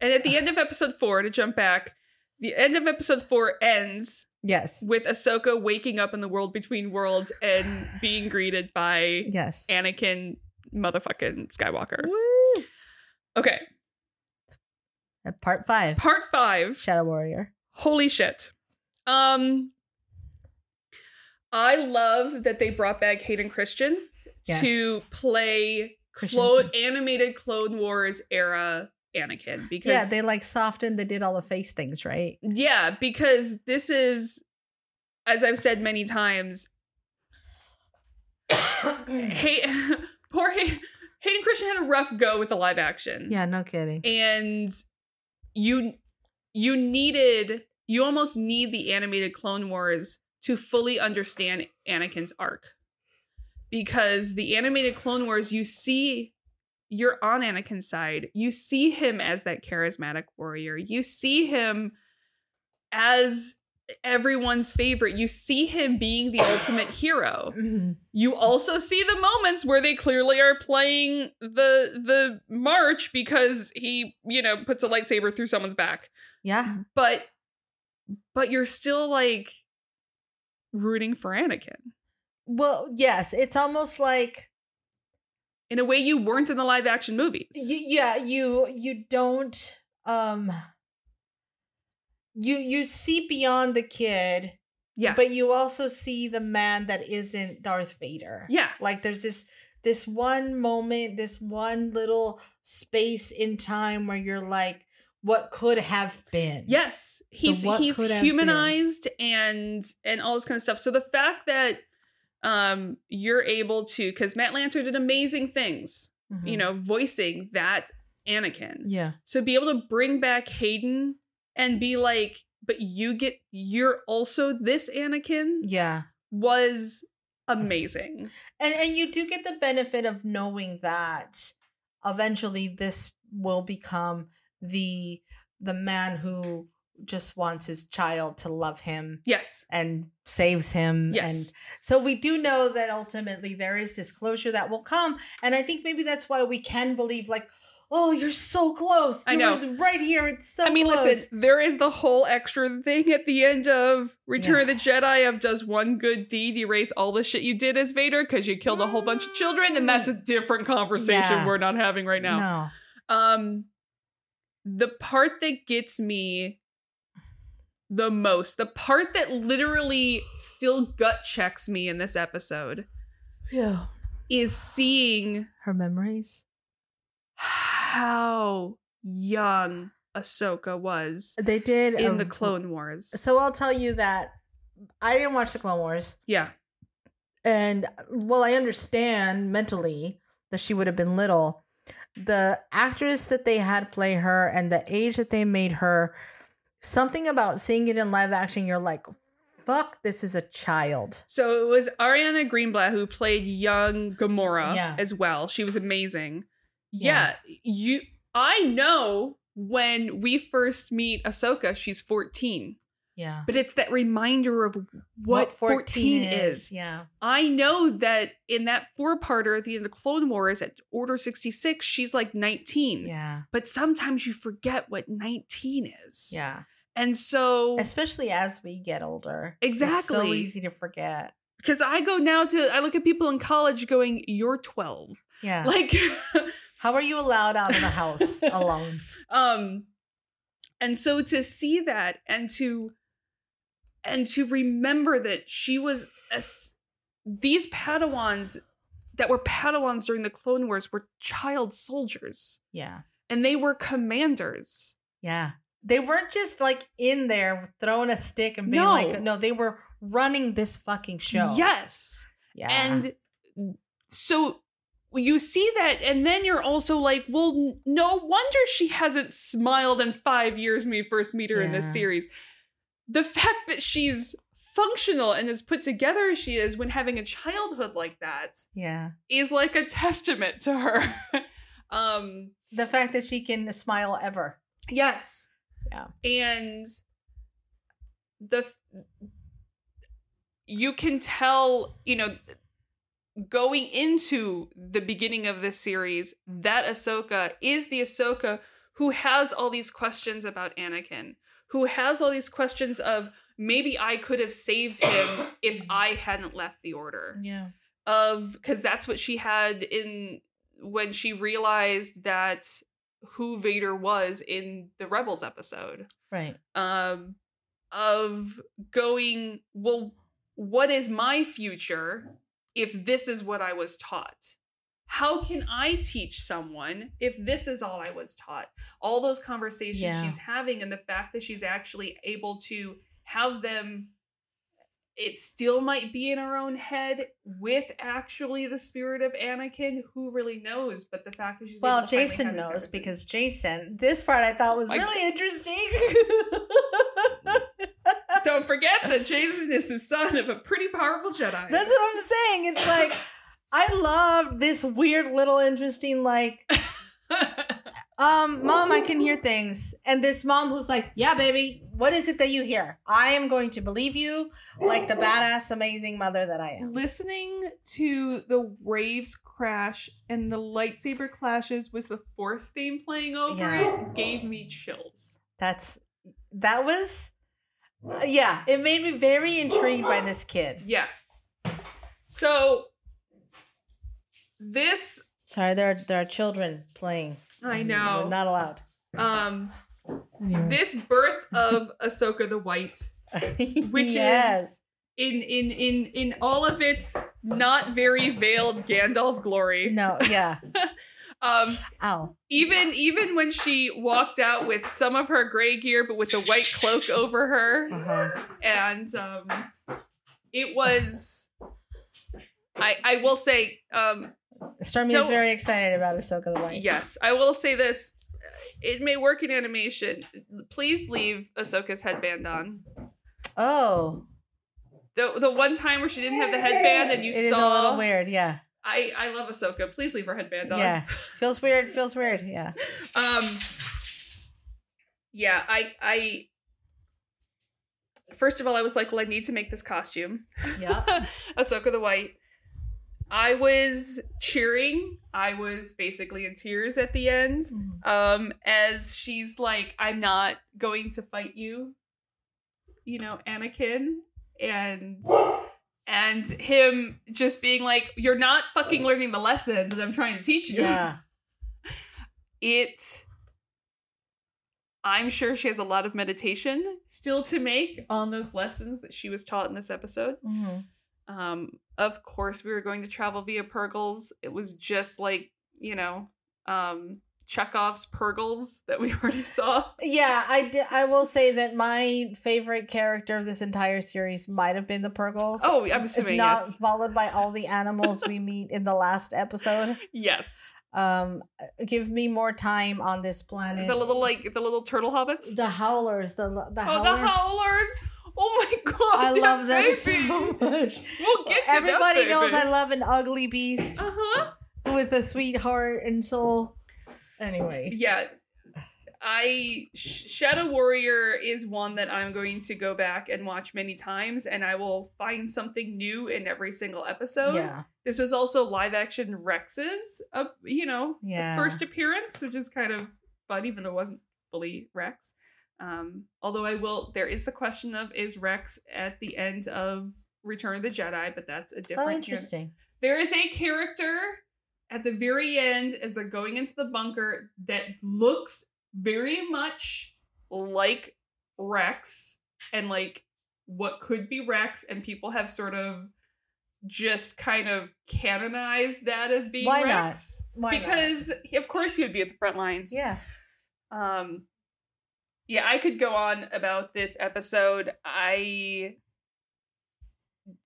And at the end of episode four, to jump back, the end of episode four ends Yes, with Ahsoka waking up in the world between worlds and <sighs> being greeted by yes. Anakin motherfucking Skywalker. Woo! Okay, Uh, Part five, part five. Shadow Warrior. Holy shit. Um I love that they brought back Hayden Christensen Yes. to play clone animated Clone Wars era Anakin because Yeah, they like softened. They did all the face things, right? Yeah, because this is, as I've said many times, <coughs> hey, <laughs> poor Hay- Hayden Christensen had a rough go with the live action. yeah, no kidding. and you you needed you almost need the animated Clone Wars to fully understand Anakin's arc, because the animated Clone Wars you see. You're on Anakin's side. You see him as that charismatic warrior. You see him as everyone's favorite. You see him being the ultimate hero. Mhm. You also see the moments where they clearly are playing the the march because he, you know, puts a lightsaber through someone's back. Yeah, But but you're still like rooting for Anakin well, yes, it's almost like in a way you weren't in the live action movies. y- yeah, you you don't um you you see beyond the kid, yeah. but you also see the man that isn't Darth Vader. yeah. Like there's this this one moment, this one little space in time where you're like, what could have been? Yes. He's he's humanized and and all this kind of stuff. So the fact that um you're able to because Matt Lanter did amazing things, Mhm. you know, voicing that Anakin. Yeah. So be able to bring back Hayden and be like, but you get you're also this Anakin Yeah. was amazing. And and you do get the benefit of knowing that eventually this will become the the man who just wants his child to love him Yes. and saves him Yes. and so we do know that ultimately there is this closure that will come and i think maybe that's why we can believe like oh you're so close I know. right here it's so I mean, close. listen, there is the whole extra thing at the end of Return of the Jedi of does one good deed erase all the shit you did as Vader because you killed a whole bunch of children, and that's a different conversation Yeah. we're not having right now. no Um, the part that gets me the most, the part that literally still gut checks me in this episode, yeah is seeing her memories how young Ahsoka was they did in a- the um, Clone Wars. so i'll tell you that i didn't watch the clone wars Yeah. And well, I understand mentally that she would have been little. The actress that they had play her and the age that they made her, something about seeing it in live action, you're like, fuck, this is a child. So it was Ariana Greenblatt who played young Gamora Yeah. as well. She was amazing. Yeah. Yeah. you I know when we first meet Ahsoka, she's 14. Yeah. But it's that reminder of what, 14, is. Yeah. I know that in that four-parter at the end of Clone Wars at Order 66, she's like 19. Yeah. But sometimes you forget what 19 is. Yeah. And so Especially as we get older. Exactly, it's so easy to forget. because I go now to I look at people in college going, "You're 12." Yeah. Like <laughs> How are you allowed out of the house alone? <laughs> um and so to see that and to and to remember that she was a these padawans that were padawans during the clone wars were child soldiers Yeah. and they were commanders Yeah. They weren't just like in there throwing a stick and being No. like, no, they were running this fucking show. yes Yeah. and so you see that and then you're also like well no wonder she hasn't smiled in five years when we first meet her in this series the fact that she's functional and as put together as she is when having a childhood like that yeah. is like a testament to her <laughs> um The fact that she can smile ever. yes Yeah. and the you can tell you know going into the beginning of this series that Ahsoka is the Ahsoka who has all these questions about Anakin who has all these questions of maybe I could have saved him <coughs> if I hadn't left the order Yeah. of because that's what she had in when she realized that who Vader was in the Rebels episode Right. um of going well what is my future if this is what I was taught? How can I teach someone if this is all I was taught? All those conversations Yeah. she's having, and the fact that she's actually able to have them, it still might be in her own head with actually the spirit of Anakin. Who really knows? But the fact that she's Well, Jacen knows because Jacen, this part I thought was really interesting. <laughs> don't forget that <laughs> Jacen is the son of a pretty powerful Jedi. That's what I'm saying. It's like <laughs> I love this weird little interesting like um mom I can hear things and this mom who's like yeah baby what is it that you hear I am going to believe you like the badass amazing mother that I am Listening to the waves crash and the lightsaber clashes with the Force theme playing over Yeah. it gave me chills. that's that was yeah it made me very intrigued by this kid Yeah. So this sorry there are, there are children playing I They're know. not allowed Um this birth of Ahsoka the White, <laughs> which Yes. is in in in in all of its not very veiled Gandalf glory. no yeah <laughs> Um ow even even when she walked out with some of her gray gear but with a white cloak over her uh-huh. and um it was i i will say um Stormy So- is very excited about Ahsoka the White yes i will say this it may work in animation. Please leave ahsoka's headband on. Oh. The the one time where she didn't have the headband and you It is saw a little weird yeah. I i love ahsoka. Please leave her headband on. Yeah. feels weird feels weird yeah. <laughs> Um yeah, I I First of all, I was like, well, I need to make this costume. yeah <laughs> Ahsoka the White. I was cheering. I was basically in tears at the end. Um, as she's like, I'm not going to fight you, you know, Anakin. And and him just being like, You're not fucking learning the lesson that I'm trying to teach you yeah <laughs> it i'm sure she has a lot of meditation still to make on those lessons that she was taught in this episode Mhm. Um of course we were going to travel via purrgils it was just like you know um chekhov's purgles that we <laughs> already saw Yeah, I I will say that my favorite character of this entire series might have been the Purrgils. oh i'm if assuming not yes followed by all the animals we <laughs> meet in the last episode. yes Um, give me more time on this planet. the little like the little turtle hobbits the howlers, the the oh howlers. the howlers oh my <laughs> god I love them baby. so much. we'll get to Everybody knows I love an ugly beast uh-huh with a sweet heart and soul. Anyway, yeah i Sh- shadow warrior is one that i'm going to go back and watch many times and i will find something new in every single episode yeah, this was also live action rex's uh, you know yeah. first appearance which is kind of fun even though it wasn't fully rex um although i will there is the question of is rex at the end of return of the jedi but that's a different. oh, interesting. there is a character at the very end as they're going into the bunker that looks very much like Rex and like what could be Rex, and people have sort of just kind of canonized that as being Why not? Rex. Why not? because of course he would be at the front lines. yeah, Um yeah, I could go on about this episode. I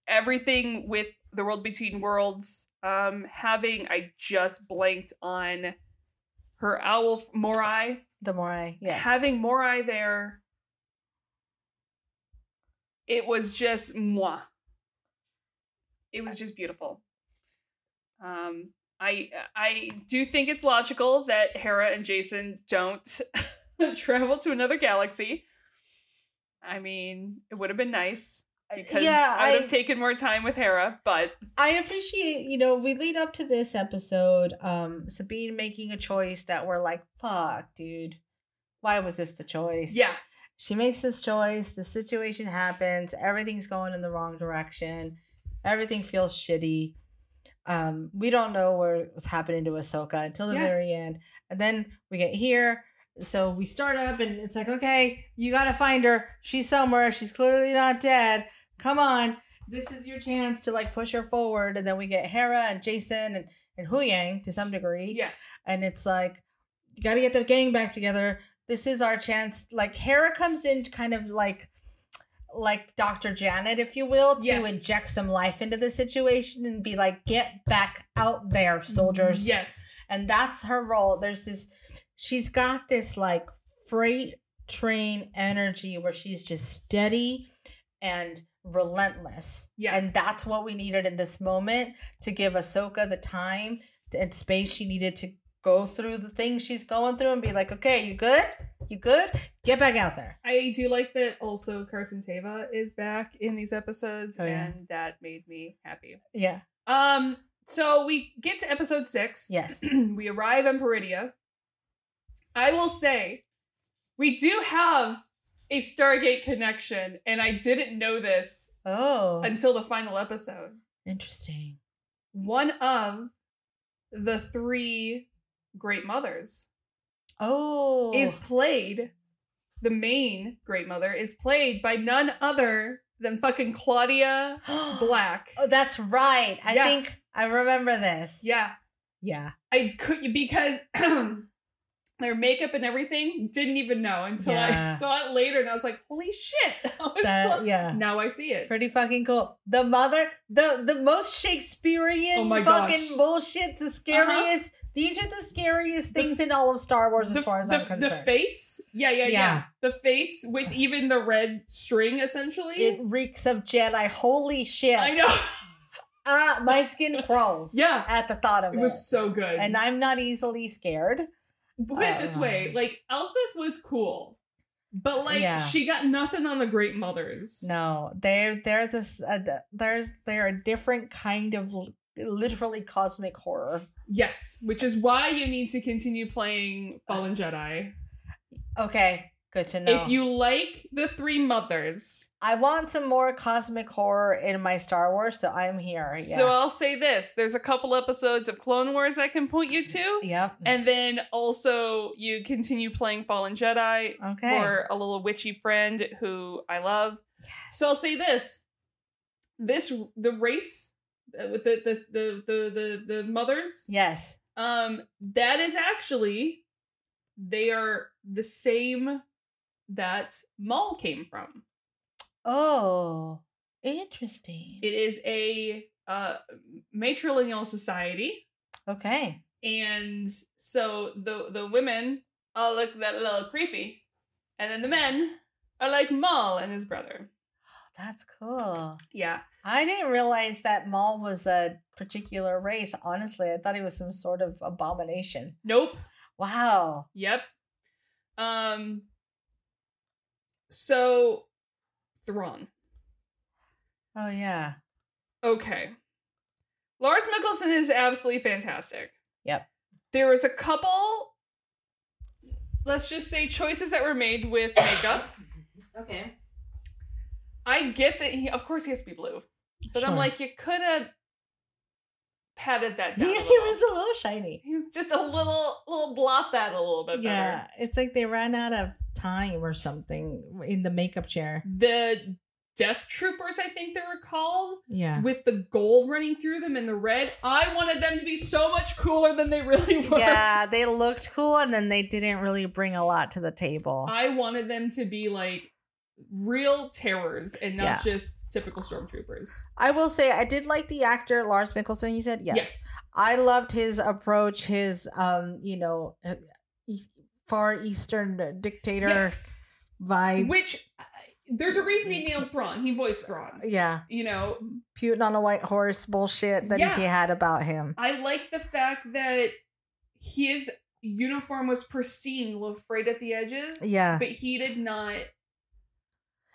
everything with the world between worlds um having I just blanked on her owl Morai the more I yes. having Morai there it was just moi it was just beautiful um I I do think it's logical that Hera and Jacen don't <laughs> <laughs> travel to another galaxy. I mean, it would have been nice because yeah, I would have taken more time with Hera, but I appreciate, you know, we lead up to this episode, um, Sabine making a choice that we're like, fuck, dude. Why was this the choice? yeah, She makes this choice, the situation happens, everything's going in the wrong direction, everything feels shitty. Um, we don't know what's happening to Ahsoka until the Yeah. very end. And then we get here. So we start up and it's like, okay, you gotta find her. She's somewhere. She's clearly not dead. Come on. this is your chance to like push her forward, and then we get Hera and Jacen and and Hu Yang to some degree. Yeah. and it's like you got to get the gang back together. This is our chance. Like Hera comes in kind of like like Dr. Janet, if you will, to Yes. inject some life into the situation and be like, get back out there, soldiers. Yes. And that's her role. There's this she's got this like freight train energy where she's just steady and relentless. Yeah. And that's what we needed in this moment to give Ahsoka the time and space she needed to go through the things she's going through and be like, okay, you good? You good? Get back out there. I do like that also Carson Teva is back in these episodes, Oh, yeah. and that made me happy. Yeah. Um, so we get to episode six. Yes. <clears throat> we arrive in Peridea. I will say, we do have a Stargate connection, and I didn't know this Oh. until the final episode. Interesting. One of the three Great Mothers Oh. is played, the main Great Mother is played by none other than fucking Claudia <gasps> Black. Oh, that's right. I Yeah. think I remember this. Yeah, Yeah. I could because <clears throat> their makeup and everything didn't even know until I saw it later, and I was like, "Holy shit!" <laughs> That was That- yeah. Now I see it. Pretty fucking cool. The mother, the the most Shakespearean Oh fucking gosh. Uh-huh. bullshit. The scariest. These are the scariest The- things in all of Star Wars, as the, far as the, I'm concerned. the fates, yeah, yeah, yeah, Yeah. The fates with even the red string, essentially. it reeks of Jedi. Holy shit! I know Ah, my skin <laughs> crawls. Yeah. at the thought of it it. was so good. and I'm not easily scared. Put it this way, Uh, like Elspeth was cool, but like Yeah. she got nothing on the Great Mothers. No, they're they're this uh, there's they're a different kind of literally cosmic horror. Yes, which is why you need to continue playing Fallen Jedi. Okay, good to know. If you like the Three Mothers, I want some more cosmic horror in my Star Wars, so I'm here. Yeah. so I'll say this: there's a couple episodes of Clone Wars I can point you to. yep. And then also you continue playing Fallen Jedi Okay. for a little witchy friend who I love. So I'll say this: this the race uh, with the the the the the, the mothers, yes. um, that is actually they are the same that Maul came from. Oh, interesting. It is a uh matrilineal society. okay. and so the the women all look that little creepy, and then the men are like Maul and his brother. <gasps> That's cool. Yeah, I didn't realize that Maul was a particular race. Honestly, I thought he was some sort of abomination. nope, Wow. yep. Um. So, Thrawn. Oh yeah. Okay, Lars Mikkelsen is absolutely fantastic. Yep. There was a couple. Let's just say choices that were made with makeup. <coughs> Okay. I get that he, of course, he has to be blue, but I'm like, you could have patted that <laughs> He, down. he was a little shiny. He was just a little, little blot that a little bit Yeah, better. it's like they ran out of time or something in the makeup chair. The Death Troopers, I think they were called, Yeah. with the gold running through them and the red. I wanted them to be so much cooler than they really <laughs> were. Yeah, they looked cool and then they didn't really bring a lot to the table. I wanted them to be like real terrors and not Yeah. just typical stormtroopers. I will say I did like the actor Lars Mikkelsen. He said yes. Yes. I loved his approach, his um, you know, uh, far eastern dictator Yes. vibe. Which uh, there's a reason he nailed Thrawn. He voiced Thrawn. yeah, You know, Putin on a white horse bullshit that Yeah. he had about him. I like the fact that his uniform was pristine, frayed at the edges. Yeah. But he did not.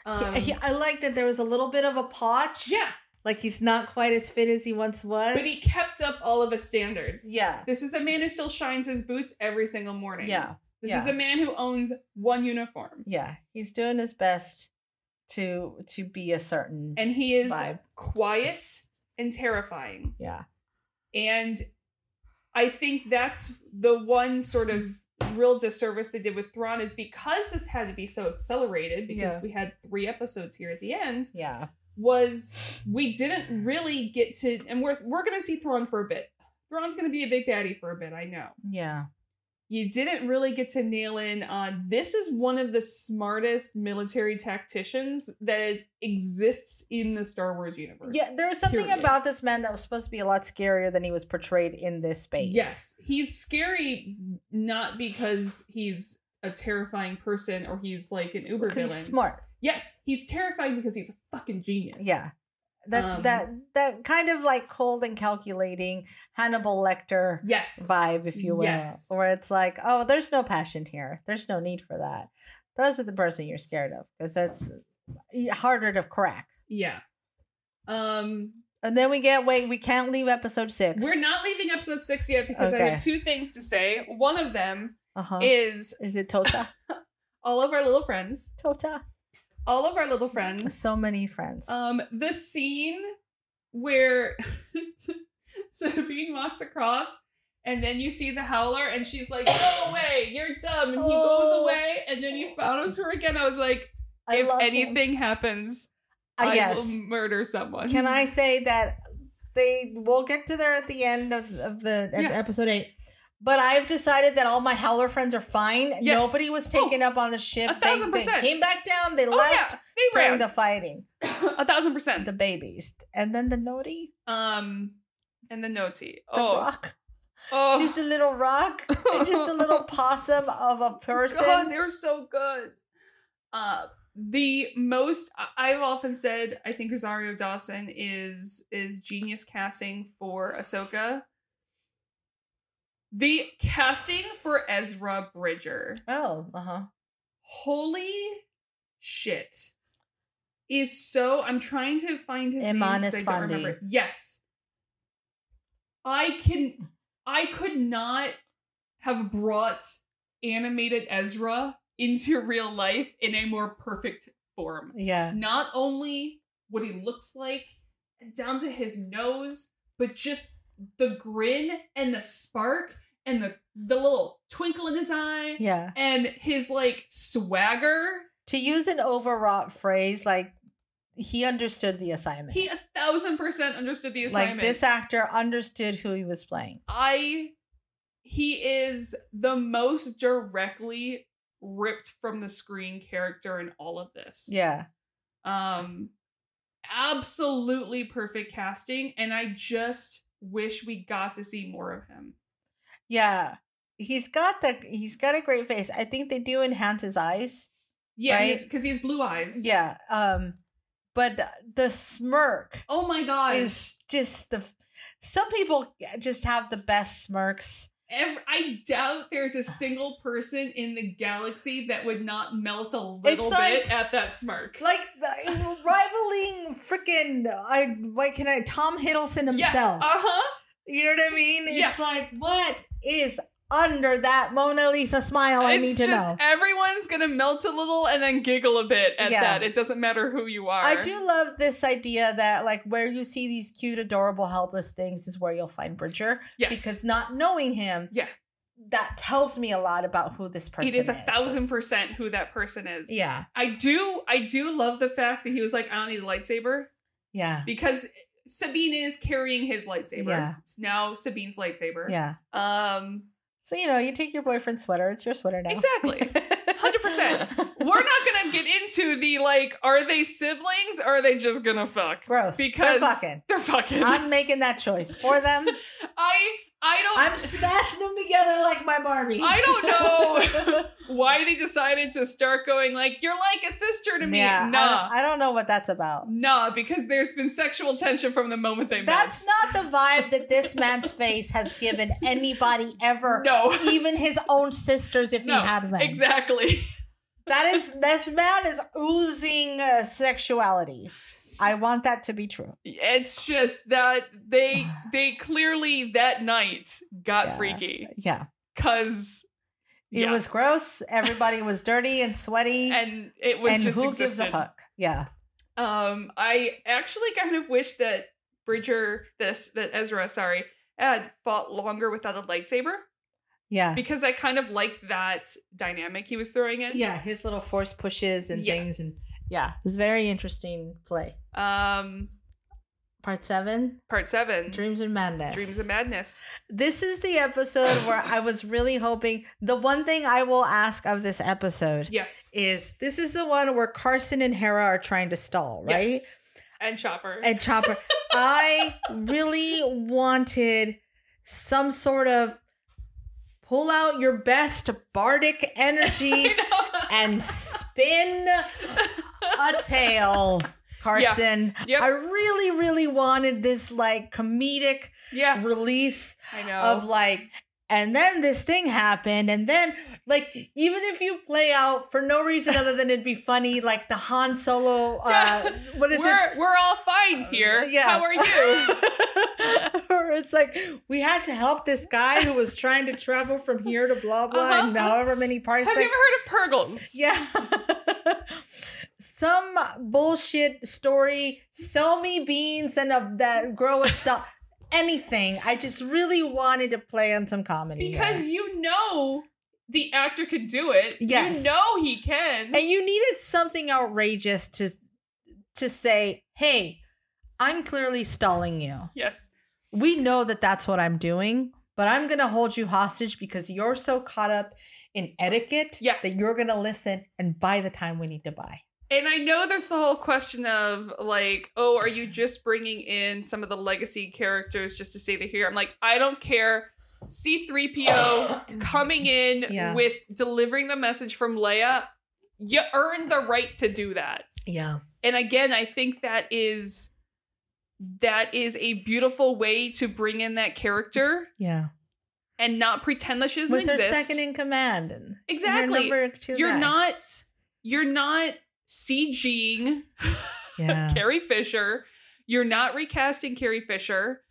Um, He- he- I like that there was a little bit of a potch. yeah, like he's not quite as fit as he once was. but he kept up all of his standards. Yeah. This is a man who still shines his boots every single morning. yeah, This yeah. is a man who owns one uniform. yeah, he's doing his best to to be a certain And he is Vibe. quiet and terrifying. yeah. And I think that's the one sort of real disservice they did with Thrawn is because this had to be so accelerated because Yeah. we had three episodes here at the end. Yeah. was we didn't really get to, and we're we're gonna see Thrawn for a bit. Thrawn's gonna be a big baddie for a bit. I know. Yeah. You didn't really get to nail in on this is one of the smartest military tacticians that is exists in the Star Wars universe. Yeah, there was something Period. about this man that was supposed to be a lot scarier than he was portrayed in this space. Yes, he's scary not because he's a terrifying person or he's like an uber villain. he's smart. Yes, he's terrifying because he's a fucking genius. Yeah. That Um, that that kind of like cold and calculating Hannibal Lecter Yes. vibe, if you will. Yes. Where it's like, oh, there's no passion here. There's no need for that. Those are the person you're scared of because that's harder to crack. Yeah. Um, And then we get wait, we can't leave episode six. we're not leaving episode six yet because I have two things to say. One of them Uh-huh. is Is it Tota? <laughs> all of our little friends. tota. All of our little friends. So many friends. Um, the scene where <laughs> Sabine walks across and then you see the howler and she's like, Go away, <coughs> you're dumb. And he Oh. goes away and then you follows her again. I was like, if love him. anything happens, Uh, I yes. will murder someone. Can I say that they we'll get to there at the end of, of the Yeah. episode eight. But I've decided that all my Howler friends are fine. Yes. Nobody was taken up on the ship. a thousand they, percent. they came back down. They Oh, left yeah, they during ran the fighting. <coughs> a thousand percent. The babies. And then the Noti, Um, and the noti. the Oh, rock. oh, She's a little rock. <laughs> and just a little possum of a person. God, they're so good. Uh, the most I've often said, I think Rosario Dawson is is genius casting for Ahsoka. The casting for Ezra Bridger, oh, uh-huh. holy shit, is so. I'm trying to find his Iman name I don't remember. Yes, I can. I could not have brought animated Ezra into real life in a more perfect form. Yeah. Not only what he looks like, down to his nose, but just the grin and the spark and the the little twinkle in his eye Yeah. and his like swagger. To use an overwrought phrase, like he understood the assignment. He a thousand percent understood the assignment. like this actor understood who he was playing. I he is the most directly ripped from the screen character in all of this. Yeah. Um absolutely perfect casting and I just wish we got to see more of him. Yeah. He's got the he's got a great face. I think they do enhance his eyes. Yeah, Right? because he has blue eyes. Yeah. Um but the smirk Oh my god. is just the some people just have the best smirks. Every, I doubt there's a single person in the galaxy that would not melt a little like- bit at that smirk. Like <laughs> rivaling freaking I why can I Tom Hiddleston himself. Yeah. Uh-huh. You know what I mean? Yeah. It's like what is under that Mona Lisa smile? I it's need to just know. everyone's gonna melt a little and then giggle a bit at Yeah. that. It doesn't matter who you are. I do love this idea that like where you see these cute, adorable, helpless things is where you'll find Bridger. Yes. Because not knowing him, Yeah. that tells me a lot about who this person is. it is is. a thousand percent who that person is. Yeah. I do I do love the fact that he was like, I don't need a lightsaber. Yeah. Because Sabine is carrying his lightsaber. Yeah. It's now Sabine's lightsaber. Yeah. Um So you know, you take your boyfriend's sweater, it's your sweater now. Exactly. <laughs> 100%. we're not gonna get into the like, are they siblings or are they just gonna fuck? Gross. Because They're fucking. They're fucking. I'm making that choice for them. <laughs> I I don't I'm smashing them together like my Barbie. I don't know <laughs> why they decided to start going like you're like a sister to me. Yeah, I don't, I don't know what that's about. nah, because there's been sexual tension from the moment they met. That's not the vibe that this man's face has given anybody ever. No, Even his own sisters, if No, he had them. exactly. That is, this man is oozing uh, sexuality. I want that to be true. It's just that they <sighs> they clearly that night got Yeah. freaky Yeah. because It was gross. Everybody was dirty and sweaty. <laughs> and it was and just who existed. gives a fuck? Yeah. Um, I actually kind of wish that Bridger, this that Ezra, sorry, had fought longer without a lightsaber Yeah. because I kind of liked that dynamic he was throwing in. Yeah. His little force pushes and Yeah. things. And Yeah, it's very interesting play. Um, Part seven, part seven, Dreams and Madness. Dreams and Madness. This is the episode where I was really hoping. The one thing I will ask of this episode Yes. is this is the one where Carson and Hera are trying to stall, right? Yes. And Chopper. And Chopper. <laughs> I really wanted some sort of pull out your best bardic <laughs> energy and spin a tail, <laughs> Carson. Yep. I really, really wanted this like comedic yeah. release I know. of like, and then this thing happened, and then like even if you play out for no reason other than it'd be funny, like the Han Solo, <laughs> uh, what is it? we're we're all fine here. Yeah. How are you? <laughs> or it's like we had to help this guy who was trying to travel from here to blah blah Uh-huh. and however many parsecs. Have you ever heard of Purrgils? Yeah. Some bullshit story. Sell me beans and a, that grow a stalk. Anything. I just really wanted to play on some comedy. Because here. you know the actor could do it. Yes. You know he can. and you needed something outrageous to to say, "Hey, I'm clearly stalling you. yes. We know that that's what I'm doing, but I'm going to hold you hostage because you're so caught up in etiquette Yeah. that you're going to listen and buy the time we need to buy." And I know there's the whole question of like, oh, are you just bringing in some of the legacy characters just to say they're here? I'm like, I don't care. C3PO <coughs> coming in Yeah. with delivering the message from Leia, you earned the right to do that. Yeah. And again, I think that is that is a beautiful way to bring in that character Yeah. and not pretend that she doesn't with her second in command and Exactly. your you're not you're not CGing <laughs> yeah Carrie Fisher. You're not recasting Carrie Fisher.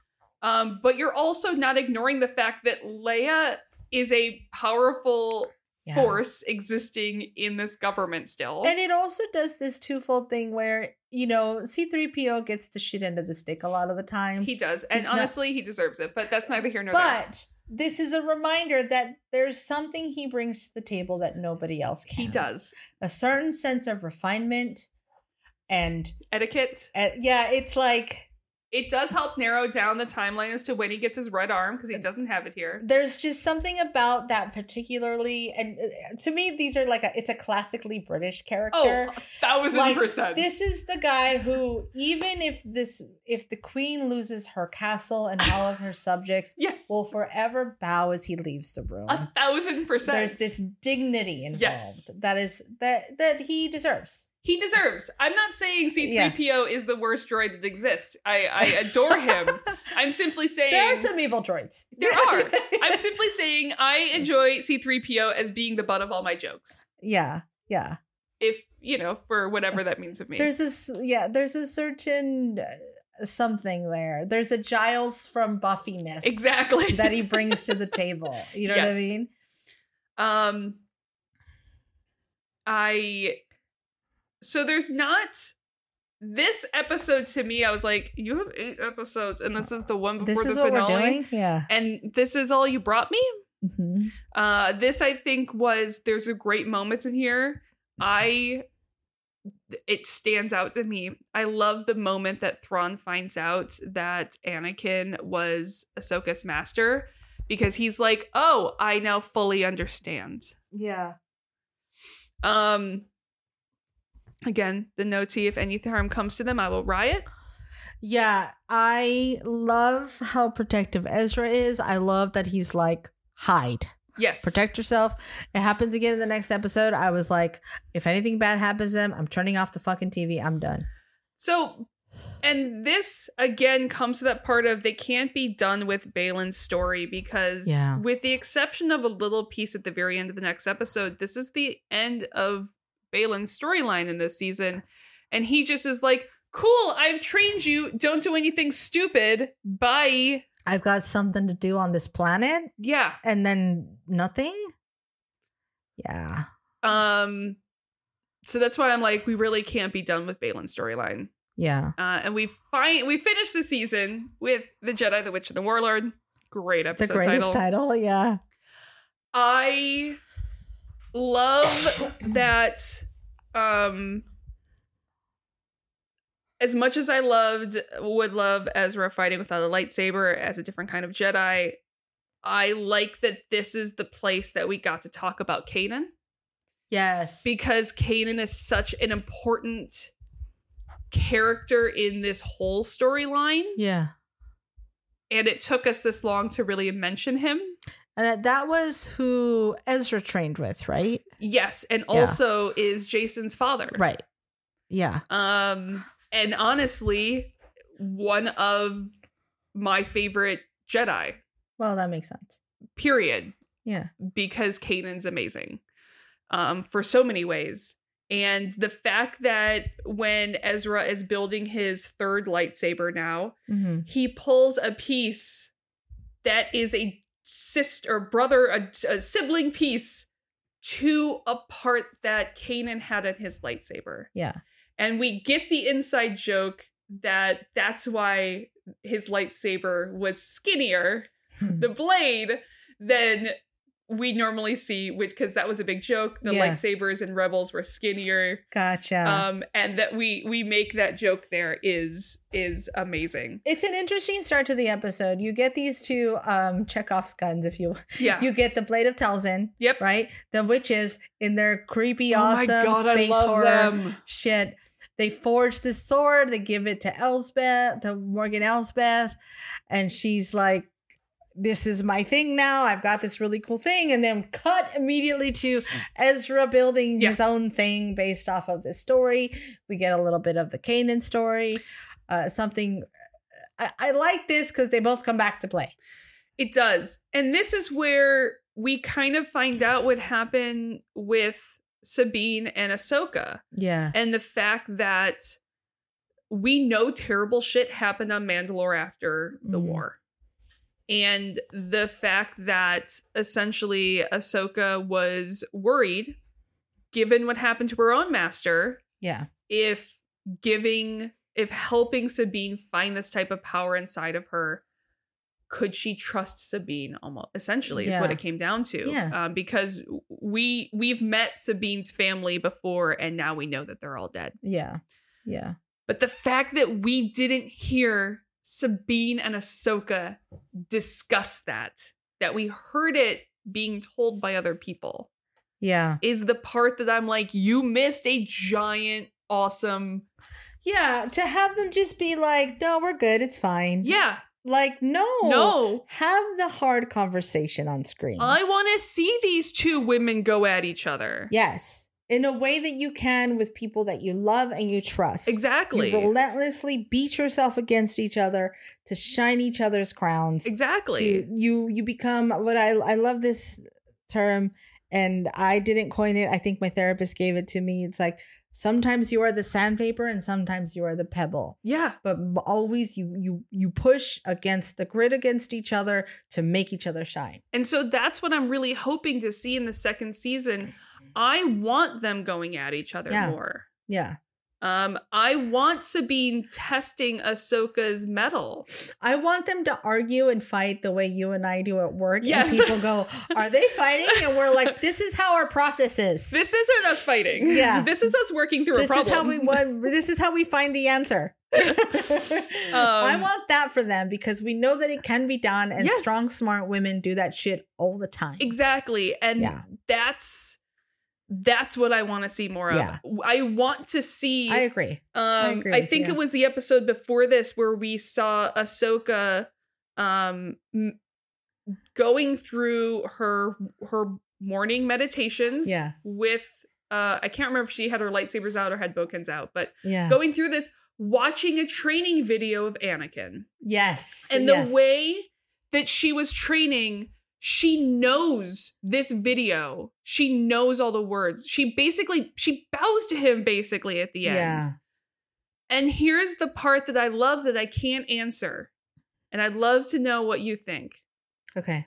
Um, but you're also not ignoring the fact that Leia is a powerful Yeah. force existing in this government still. and it also does this twofold thing where you know c3po gets the shit end of the stick a lot of the times he does. And He's not- honestly, he deserves it. But that's neither here nor there. but this is a reminder that there's something he brings to the table that nobody else can He does. a certain sense of refinement and Etiquette. uh, yeah it's like It does help narrow down the timeline as to when he gets his red arm because he doesn't have it here. there's just something about that particularly and uh, to me these are like a it's a classically british character Oh, a thousand Like, percent. This is the guy who, even if this, if the queen loses her castle and all of her subjects, <laughs> yes. will forever bow as he leaves the room. a thousand percent. There's this dignity involved Yes. that is that that he deserves. He deserves. I'm not saying C3PO is the worst droid that exists. I, I adore him. <laughs> I'm simply saying There are some evil droids. There are. <laughs> I'm simply saying I enjoy C3PO as being the butt of all my jokes. yeah, yeah. If, you know, for whatever that means of me. There's this, yeah. There's a certain uh, something there. There's a Giles from Buffiness exactly. that he brings to the <laughs> table. You know what I mean? um I so there's not this episode to me, I was like, you have eight episodes, and this is the one before This the is what finale. we're doing. Yeah. And this is all you brought me? hmm Uh, this I think was there's a great moments in here. I it stands out to me. I love the moment that Thrawn finds out that Anakin was Ahsoka's master because he's like, "Oh, I now fully understand." Yeah. Um again, the Noti if any harm comes to them, I will riot. Yeah, I love how protective Ezra is. I love that he's like, hide, Yes. protect yourself. It happens again in the next episode. I was like, if anything bad happens to him, I'm turning off the fucking TV. I'm done. So, and this again comes to that part of they can't be done with Baylan's story because, Yeah. with the exception of a little piece at the very end of the next episode, this is the end of Baylan's storyline in this season. And he just is like, cool, I've trained you. Don't do anything stupid. Bye. I've got something to do on this planet Yeah. and then nothing. Yeah. Um, so that's why I'm like, we really can't be done with Baylan's storyline. Yeah. Uh, and we find we finished the season with the Jedi, the Witch, and the Warlord. Great The episode greatest title. title. Yeah. I love that um as much as I loved would love Ezra fighting without a lightsaber as a different kind of Jedi, I like that this is the place that we got to talk about Kanan Yes. because Kanan is such an important character in this whole storyline yeah. and it took us this long to really mention him. And that was who Ezra trained with, right? Yes, and Yeah. also is Jacen's father. Right. Yeah. Um, and honestly, one of my favorite Jedi. Well, that makes sense. Period. Yeah. Because Kanan's amazing, um, for so many ways. And the fact that when Ezra is building his third lightsaber now, hmm he pulls a piece that is a sister, brother, a, a sibling piece to a part that Kanan had in his lightsaber. Yeah. And we get the inside joke that that's why his lightsaber was skinnier, <laughs> the blade, than we normally see, which because that was a big joke. The Yeah. lightsabers and Rebels were skinnier. Gotcha. Um, and that we we make that joke there is is amazing. it's an interesting start to the episode. You get these two um Chekhov's guns, if you Yeah. you get the blade of Talzin, yep. right? The witches in their creepy, Oh awesome God, space horror them. shit. They forge this sword, they give it to Elsbeth, to Morgan Elsbeth, and she's like, This is my thing now. I've got this really cool thing. And then cut immediately to Ezra building Yeah. his own thing based off of this story. We get a little bit of the Kanan story. Uh, something I, I like this because they both come back to play. It does. And this is where we kind of find out what happened with Sabine and Ahsoka. Yeah. And the fact that we know terrible shit happened on Mandalore after the Mhm. war. And the fact that essentially Ahsoka was worried, given what happened to her own master, Yeah. if giving if helping Sabine find this type of power inside of her could she trust Sabine almost essentially is what it came down to Yeah. um, because we we've met Sabine's family before and now we know that they're all dead Yeah. Yeah. but the fact that we didn't hear Sabine and Ahsoka discuss that that we heard it being told by other people Yeah. is the part that I'm like you missed a giant awesome Yeah. To have them just be like, no, we're good. It's fine. yeah Like, no. no Have the hard conversation on screen. I want to see these two women go at each other. yes. In a way that you can with people that you love and you trust. Exactly. You relentlessly beat yourself against each other to shine each other's crowns. exactly. To, you you become what I I love this term and I didn't coin it. I think my therapist gave it to me. It's like sometimes you are the sandpaper and sometimes you are the pebble. yeah. But always you you you push against the grid against each other to make each other shine. And so that's what I'm really hoping to see in the second season. I want them going at each other Yeah. more. Yeah. Um, I want Sabine testing Ahsoka's metal. I want them to argue and fight the way you and I do at work. Yes. And people go, Are they fighting? And we're like, <laughs> This is how our process is. This isn't us fighting. Yeah. <laughs> This is us working through This a is problem. how we want this is how we find the answer. <laughs> I Um, want that for them because we know that it can be done and Yes. strong, smart women do that shit all the time. Exactly. And Yeah. that's that's what I want to see more of. Yeah. I want to see I agree. Um, agree I, think you. it was the episode before this where we saw Ahsoka um going through her her morning meditations Yeah. with uh I can't remember if she had her lightsabers out or had bokkens out, but Yeah. going through this watching a training video of Anakin. yes. And the yes. way that she was training, she knows this video. She knows all the words. She basically she bows to him basically at the end. Yeah. And here's the part that I love that I can't answer. And I'd love to know what you think. Okay.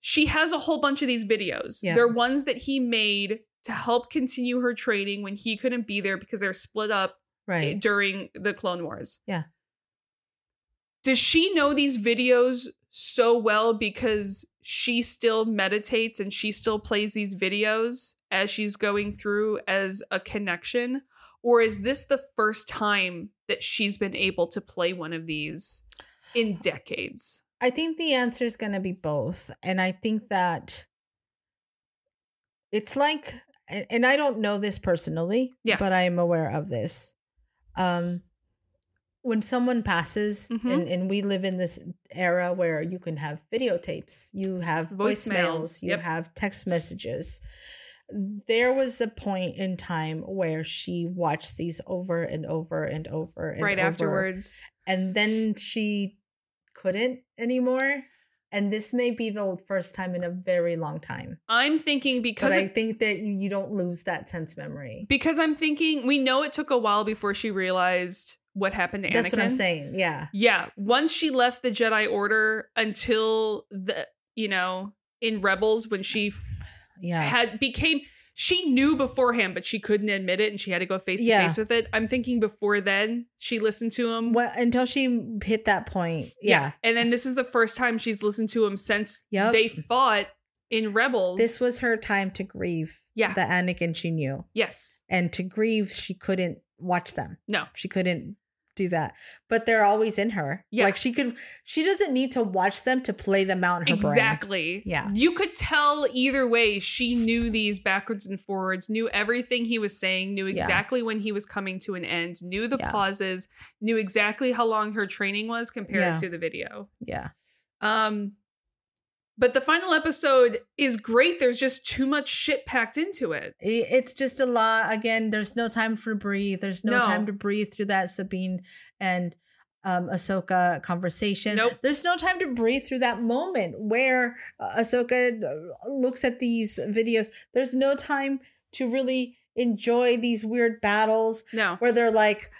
She has a whole bunch of these videos. Yeah. They're ones that he made to help continue her training when he couldn't be there because they're split up eh, Right. during the Clone Wars. Yeah. Does she know these videos so well because she still meditates and she still plays these videos as she's going through as a connection? or is this the first time that she's been able to play one of these in decades? I think the answer is going to be both. And I think that it's like, and I don't know this personally, Yeah. but I am aware of this. Um, when someone passes, Mhm. and, and we live in this era where you can have videotapes, you have Voicemails, voicemails, you yep. have text messages. There was a point in time where she watched these over and over and over and right over afterwards. and then she couldn't anymore and this may be the first time in a very long time I'm thinking because but i it- think that you don't lose that sense memory because I'm thinking we know it took a while before she realized what happened to Anakin. that's what i'm saying yeah Yeah, once she left the Jedi Order until the you know in Rebels when she yeah had became she knew beforehand but she couldn't admit it and she had to go face to face with it. I'm thinking before then she listened to him. what, until she hit that point yeah, And then this is the first time she's listened to him since Yep. they fought in Rebels. this was her time to grieve Yeah. the anakin she knew yes. and to grieve she couldn't watch them No. she couldn't do that but they're always in her Yeah. like she could she doesn't need to watch them to play them out in her brain Exactly. Yeah. You could tell either way she knew these backwards and forwards, knew everything he was saying, knew Yeah. exactly when he was coming to an end, knew the Yeah. pauses, knew exactly how long her training was compared Yeah. to the video. yeah Um but the final episode is great. There's just too much shit packed into it. It's just a lot again there's no time for breathe there's no, No. time to breathe through that sabine and um ahsoka conversation Nope. there's no time to breathe through that moment where uh, ahsoka uh, looks at these videos there's no time to really enjoy these weird battles No. where they're like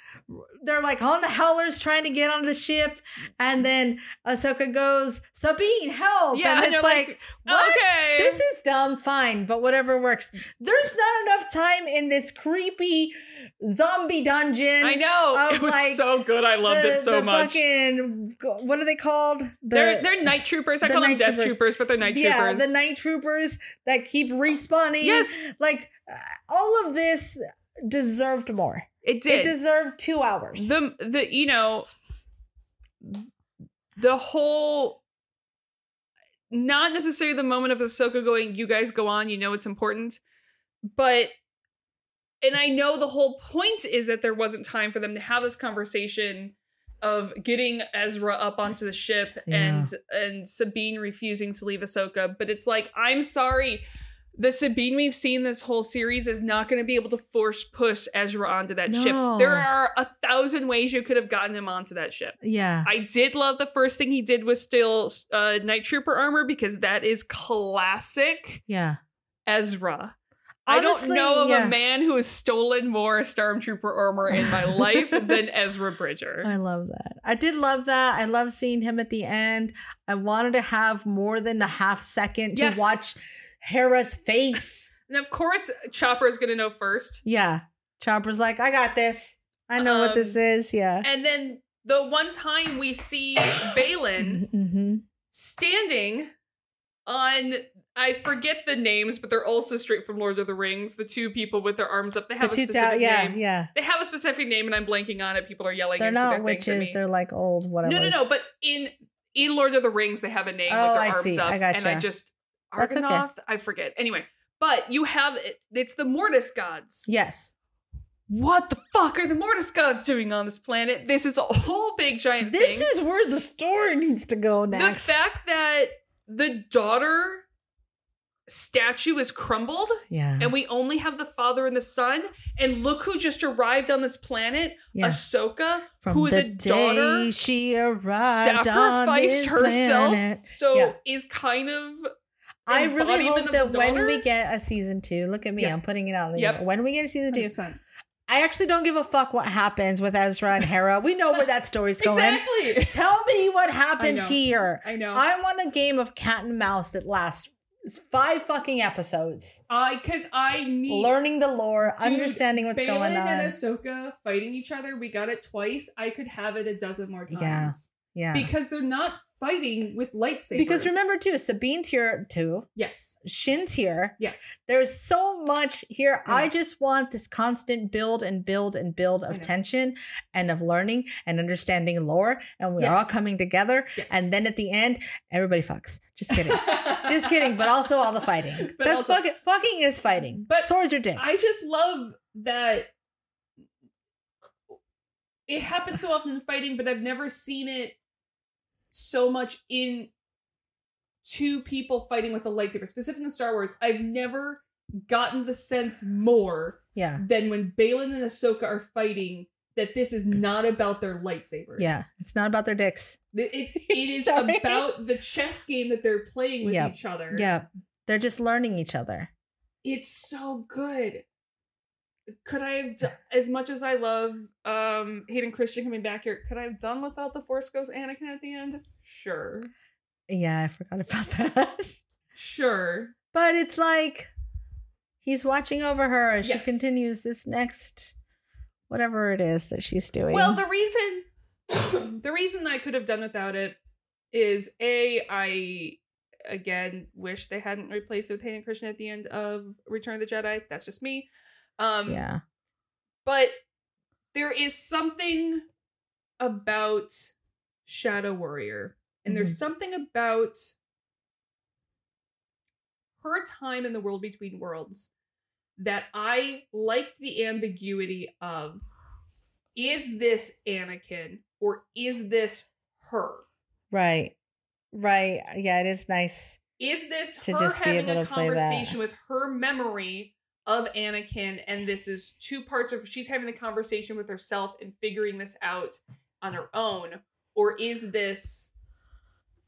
they're like on the howlers trying to get on the ship and then ahsoka goes sabine help Yeah, and and it's like, like, what okay. this is dumb fine but whatever works there's not enough time in this creepy zombie dungeon I know. It was like, so good. I loved the, it so the much. fucking what are they called the, they're they're night troopers. I the call them death troopers. troopers. but they're night yeah troopers. the night troopers that keep respawning Yes. like uh, all of this deserved more it did. it deserved two hours the the you know the whole not necessarily the moment of Ahsoka going, you guys go on, you know it's important, but and I know the whole point is that there wasn't time for them to have this conversation of getting Ezra up onto the ship Yeah. and and Sabine refusing to leave Ahsoka, but it's like I'm sorry. The Sabine we've seen this whole series is not going to be able to force push Ezra onto that ship. There are a thousand ways you could have gotten him onto that ship. yeah I did love the first thing he did was steal uh, Night Trooper armor because that is classic yeah Ezra. I don't know of yeah. a man who has stolen more Stormtrooper armor in my <laughs> life than Ezra Bridger. I love that. I did love that. I love seeing him at the end. I wanted to have more than a half second to Yes. watch Hera's face. <laughs> And of course, Chopper is going to know first. Yeah. Chopper's like, I got this. I know what this Um, is. Yeah. And then the one time we see <coughs> Baylan hmm standing on I forget the names, but they're also straight from Lord of the Rings. The two people with their arms up. They The have a specific yeah, name. yeah. They have a specific name, and I'm blanking on it. People are yelling. They're not their things at witches. me. They're like old whatever. no, no, no. But in in Lord of the Rings, they have a name Oh, with their I arms see. up, I and I just That's okay. I forget. Anyway, but you have it's the Mortis gods. Yes. What the fuck are the Mortis gods doing on this planet? This is a whole big giant This thing. is where the story needs to go next. The fact that the daughter statue is crumbled yeah. and we only have the father and the son, and look who just arrived on this planet, yeah. Ahsoka, From who the, the, day daughter she arrived on sacrificed this herself, planet. so Yeah. is kind of. I really hope that when we get a season two, look at me. I'm putting it out. Yep. When we get a season two, 100%. I actually don't give a fuck what happens with Ezra and Hera. We know where that story's <laughs> going. Exactly. Tell me what happens know. here. I know. I want a game of cat and mouse that lasts five fucking episodes. I because I need Learning the lore, Dude, understanding what's Baylan going on. and Ahsoka fighting each other. We got it twice. I could have it a dozen more times. Yeah. yeah. because they're not fighting with lightsabers. Because remember too, Sabine's here too. yes, Shin's here. yes, There's so much here. I I just want this constant build and build and build of tension and of learning and understanding lore. And we're all coming together. yes. And then at the end, everybody fucks. Just kidding. just kidding. But also all the fighting. <laughs> But That's also- fucking fucking is fighting. But swords are dicks. I just love that it happens so often in fighting, but I've never seen it so much in two people fighting with a lightsaber. Specifically in Star Wars, I've never gotten the sense more yeah. than when Baylan and Ahsoka are fighting that this is not about their lightsabers. Yeah. It's not about their dicks. It's <laughs> it is about the chess game that they're playing with Yep. each other. Yeah. They're just learning each other. it's so good. Could I have done, as much as I love um Hayden Christensen coming back here, could I have done without the Force Ghost Anakin at the end? Sure. Yeah, I forgot about <laughs> that. Sure. but it's like he's watching over her as Yes. she continues this next whatever it is that she's doing. Well, the reason <coughs> the reason I could have done without it is a I again wish they hadn't replaced it with Hayden Christensen at the end of Return of the Jedi. That's just me. Um yeah. but there is something about Shadow Warrior, and there's something about her time in the world between worlds that I liked the ambiguity of is this Anakin or is this her? Right. Right. Yeah, it is nice. Is this To her just be having a conversation with her memory of Anakin, and this is two parts of she's having the conversation with herself and figuring this out on her own, or is this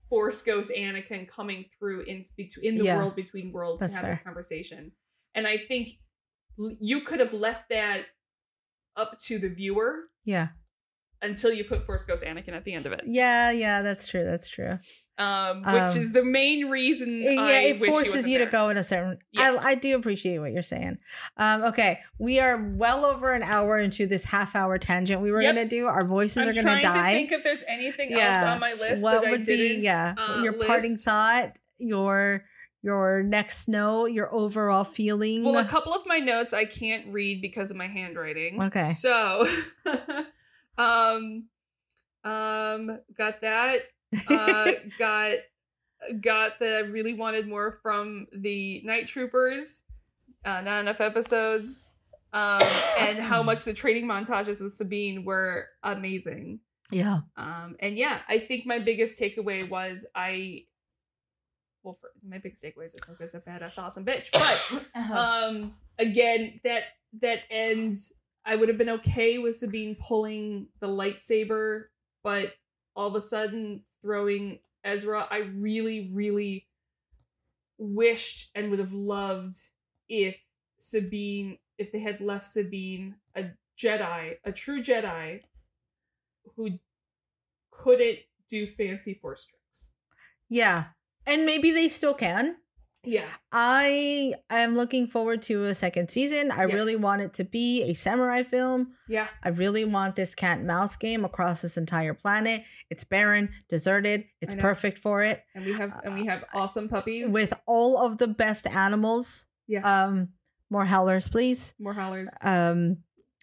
Force Ghost Anakin coming through in between in the Yeah. world between worlds to have this conversation? And I think you could have left that up to the viewer Yeah. Until you put Force Ghost Anakin at the end of it, Yeah, yeah, that's true. That's true. um, which Um, is the main reason. yeah, I it forces you to go in a certain. Yeah. I, I do appreciate what you're saying. Um, okay, we are well over an hour into this half hour tangent we were Yep. gonna do. Our voices I'm are gonna die. to think if there's anything else on my list what that would be yeah uh, your parting list. thought, your your next note, your overall feeling. Well, a couple of my notes I can't read because of my handwriting. Okay. So, <laughs> um, um, got that. Uh, <laughs> got got the I really wanted more from the Night Troopers. Uh, not enough episodes. Um, and how <coughs> much the training montages with Sabine were amazing. yeah, Um, and yeah, I think my biggest takeaway was I, well, for, my biggest takeaway is Ahsoka's a badass, awesome bitch. But <coughs> Uh-huh. um, again, that that ends. I would have been okay with Sabine pulling the lightsaber, but all of a sudden throwing Ezra, I really, really wished and would have loved if Sabine, if they had left Sabine a Jedi, a true Jedi, who couldn't do fancy force tricks. yeah, and maybe they still can. Yeah. I am looking forward to a second season. I Yes. really want it to be a samurai film. Yeah. I really want this cat and mouse game across this entire planet. It's barren, deserted. It's perfect for it. And we have and we have awesome puppies With all of the best animals. Yeah. Um, more howlers, please. more howlers. Um,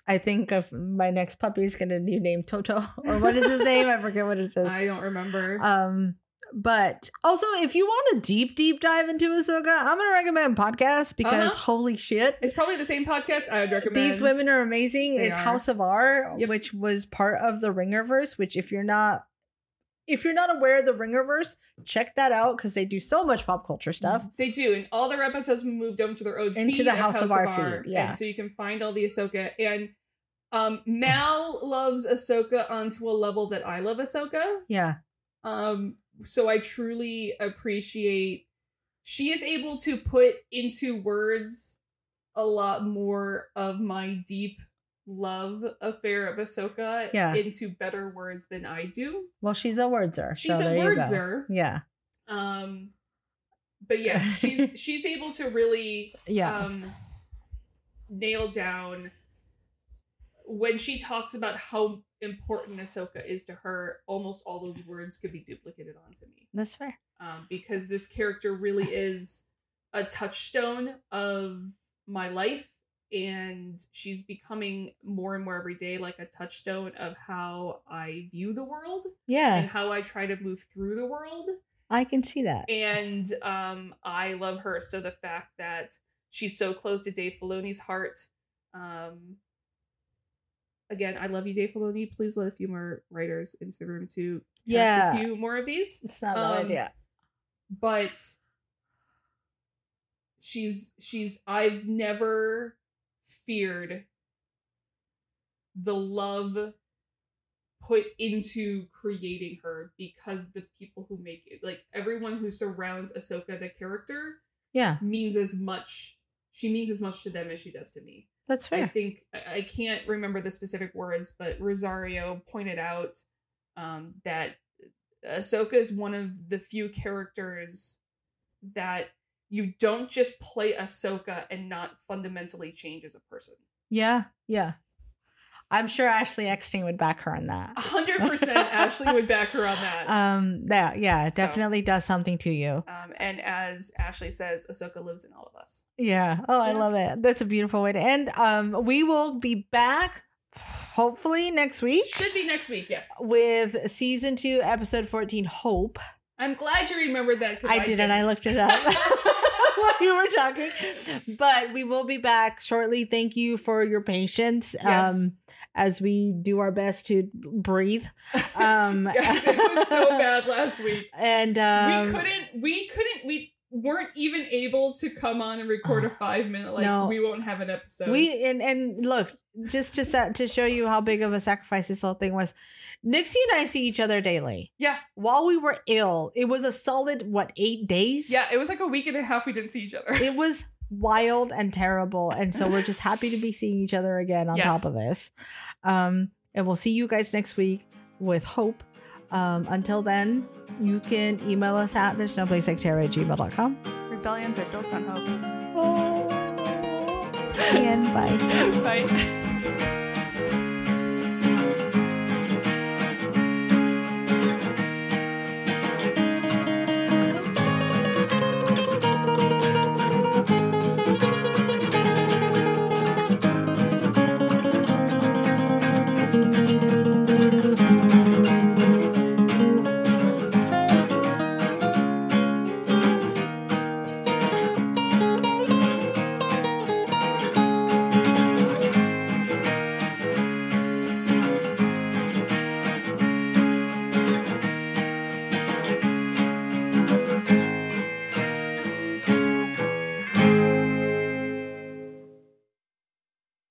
I think of my next puppy is gonna be named Toto. Or what is his name? I forget what it says. I don't remember. Um, but also, if you want a deep, deep dive into Ahsoka, I'm gonna recommend podcast because Uh-huh. holy shit, it's probably the same podcast I would recommend. these women are amazing. They it's are. House of R, Yep. which was part of the Ringerverse. Which, if you're not, if you're not aware of the Ringerverse, check that out because they do so much pop culture stuff. They do, and all their episodes moved over to their own Into feed the at House of R feed, yeah. and so you can find all the Ahsoka. And um, Mal loves Ahsoka onto a level that I love Ahsoka. Yeah, Um, so I truly appreciate she is able to put into words a lot more of my deep love affair of Ahsoka Yeah. into better words than I do. well, she's a wordser. She's so a there you go. wordser. Yeah, Um, but yeah, <laughs> she's she's able to really yeah, um nail down when she talks about how important Ahsoka is to her, almost all those words could be duplicated onto me. That's fair. Um, because this character really is a touchstone of my life, and she's becoming more and more every day like a touchstone of how I view the world Yeah. and how I try to move through the world I can see that. and um i love her so the fact that she's so close to dave filoni's heart um again i love you dave filoni please let a few more writers into the room to Yeah. a few more of these It's not a bad Um, idea. but she's she's i've never feared the love put into creating her because the people who make it like everyone who surrounds Ahsoka the character Yeah, means as much she means as much to them as she does to me. That's fair. I think I can't remember the specific words, but Rosario pointed out um, that Ahsoka is one of the few characters that you don't just play Ahsoka and not fundamentally change as a person. Yeah, yeah. I'm sure Ashley Eckstein would back her on that. hundred percent, <laughs> Ashley would back her on that. Um, that yeah, it So- definitely does something to you. Um, and as Ashley says, Ahsoka lives in all of us. Yeah. Oh, I love it. That's a beautiful way to end. Um, we will be back hopefully next week Should be next week. Yes, with season two, episode fourteen. Hope. I'm glad you remembered that. 'cause I did, and I looked it up <laughs> <laughs> while you were talking. But we will be back shortly. Thank you for your patience. Yes. Um, as we do our best to breathe. <laughs> Um, it was so <laughs> bad last week. And um, we couldn't. We couldn't. We weren't even able to come on and record a <sighs> five minute. Like No. we won't have an episode. We and and look, just to set to show you how big of a sacrifice this whole thing was. Nixie and I see each other daily. yeah, While we were ill, it was a solid what eight days. yeah. It was like a week and a half we didn't see each other. it was <laughs> wild and terrible, and so we're just happy to be seeing each other again on Yes. top of this. Um, and we'll see you guys next week with hope. Um, until then, you can email us at there's no place like terra at gmail.com. Rebellions are built on hope. Oh, and bye. <laughs> Bye.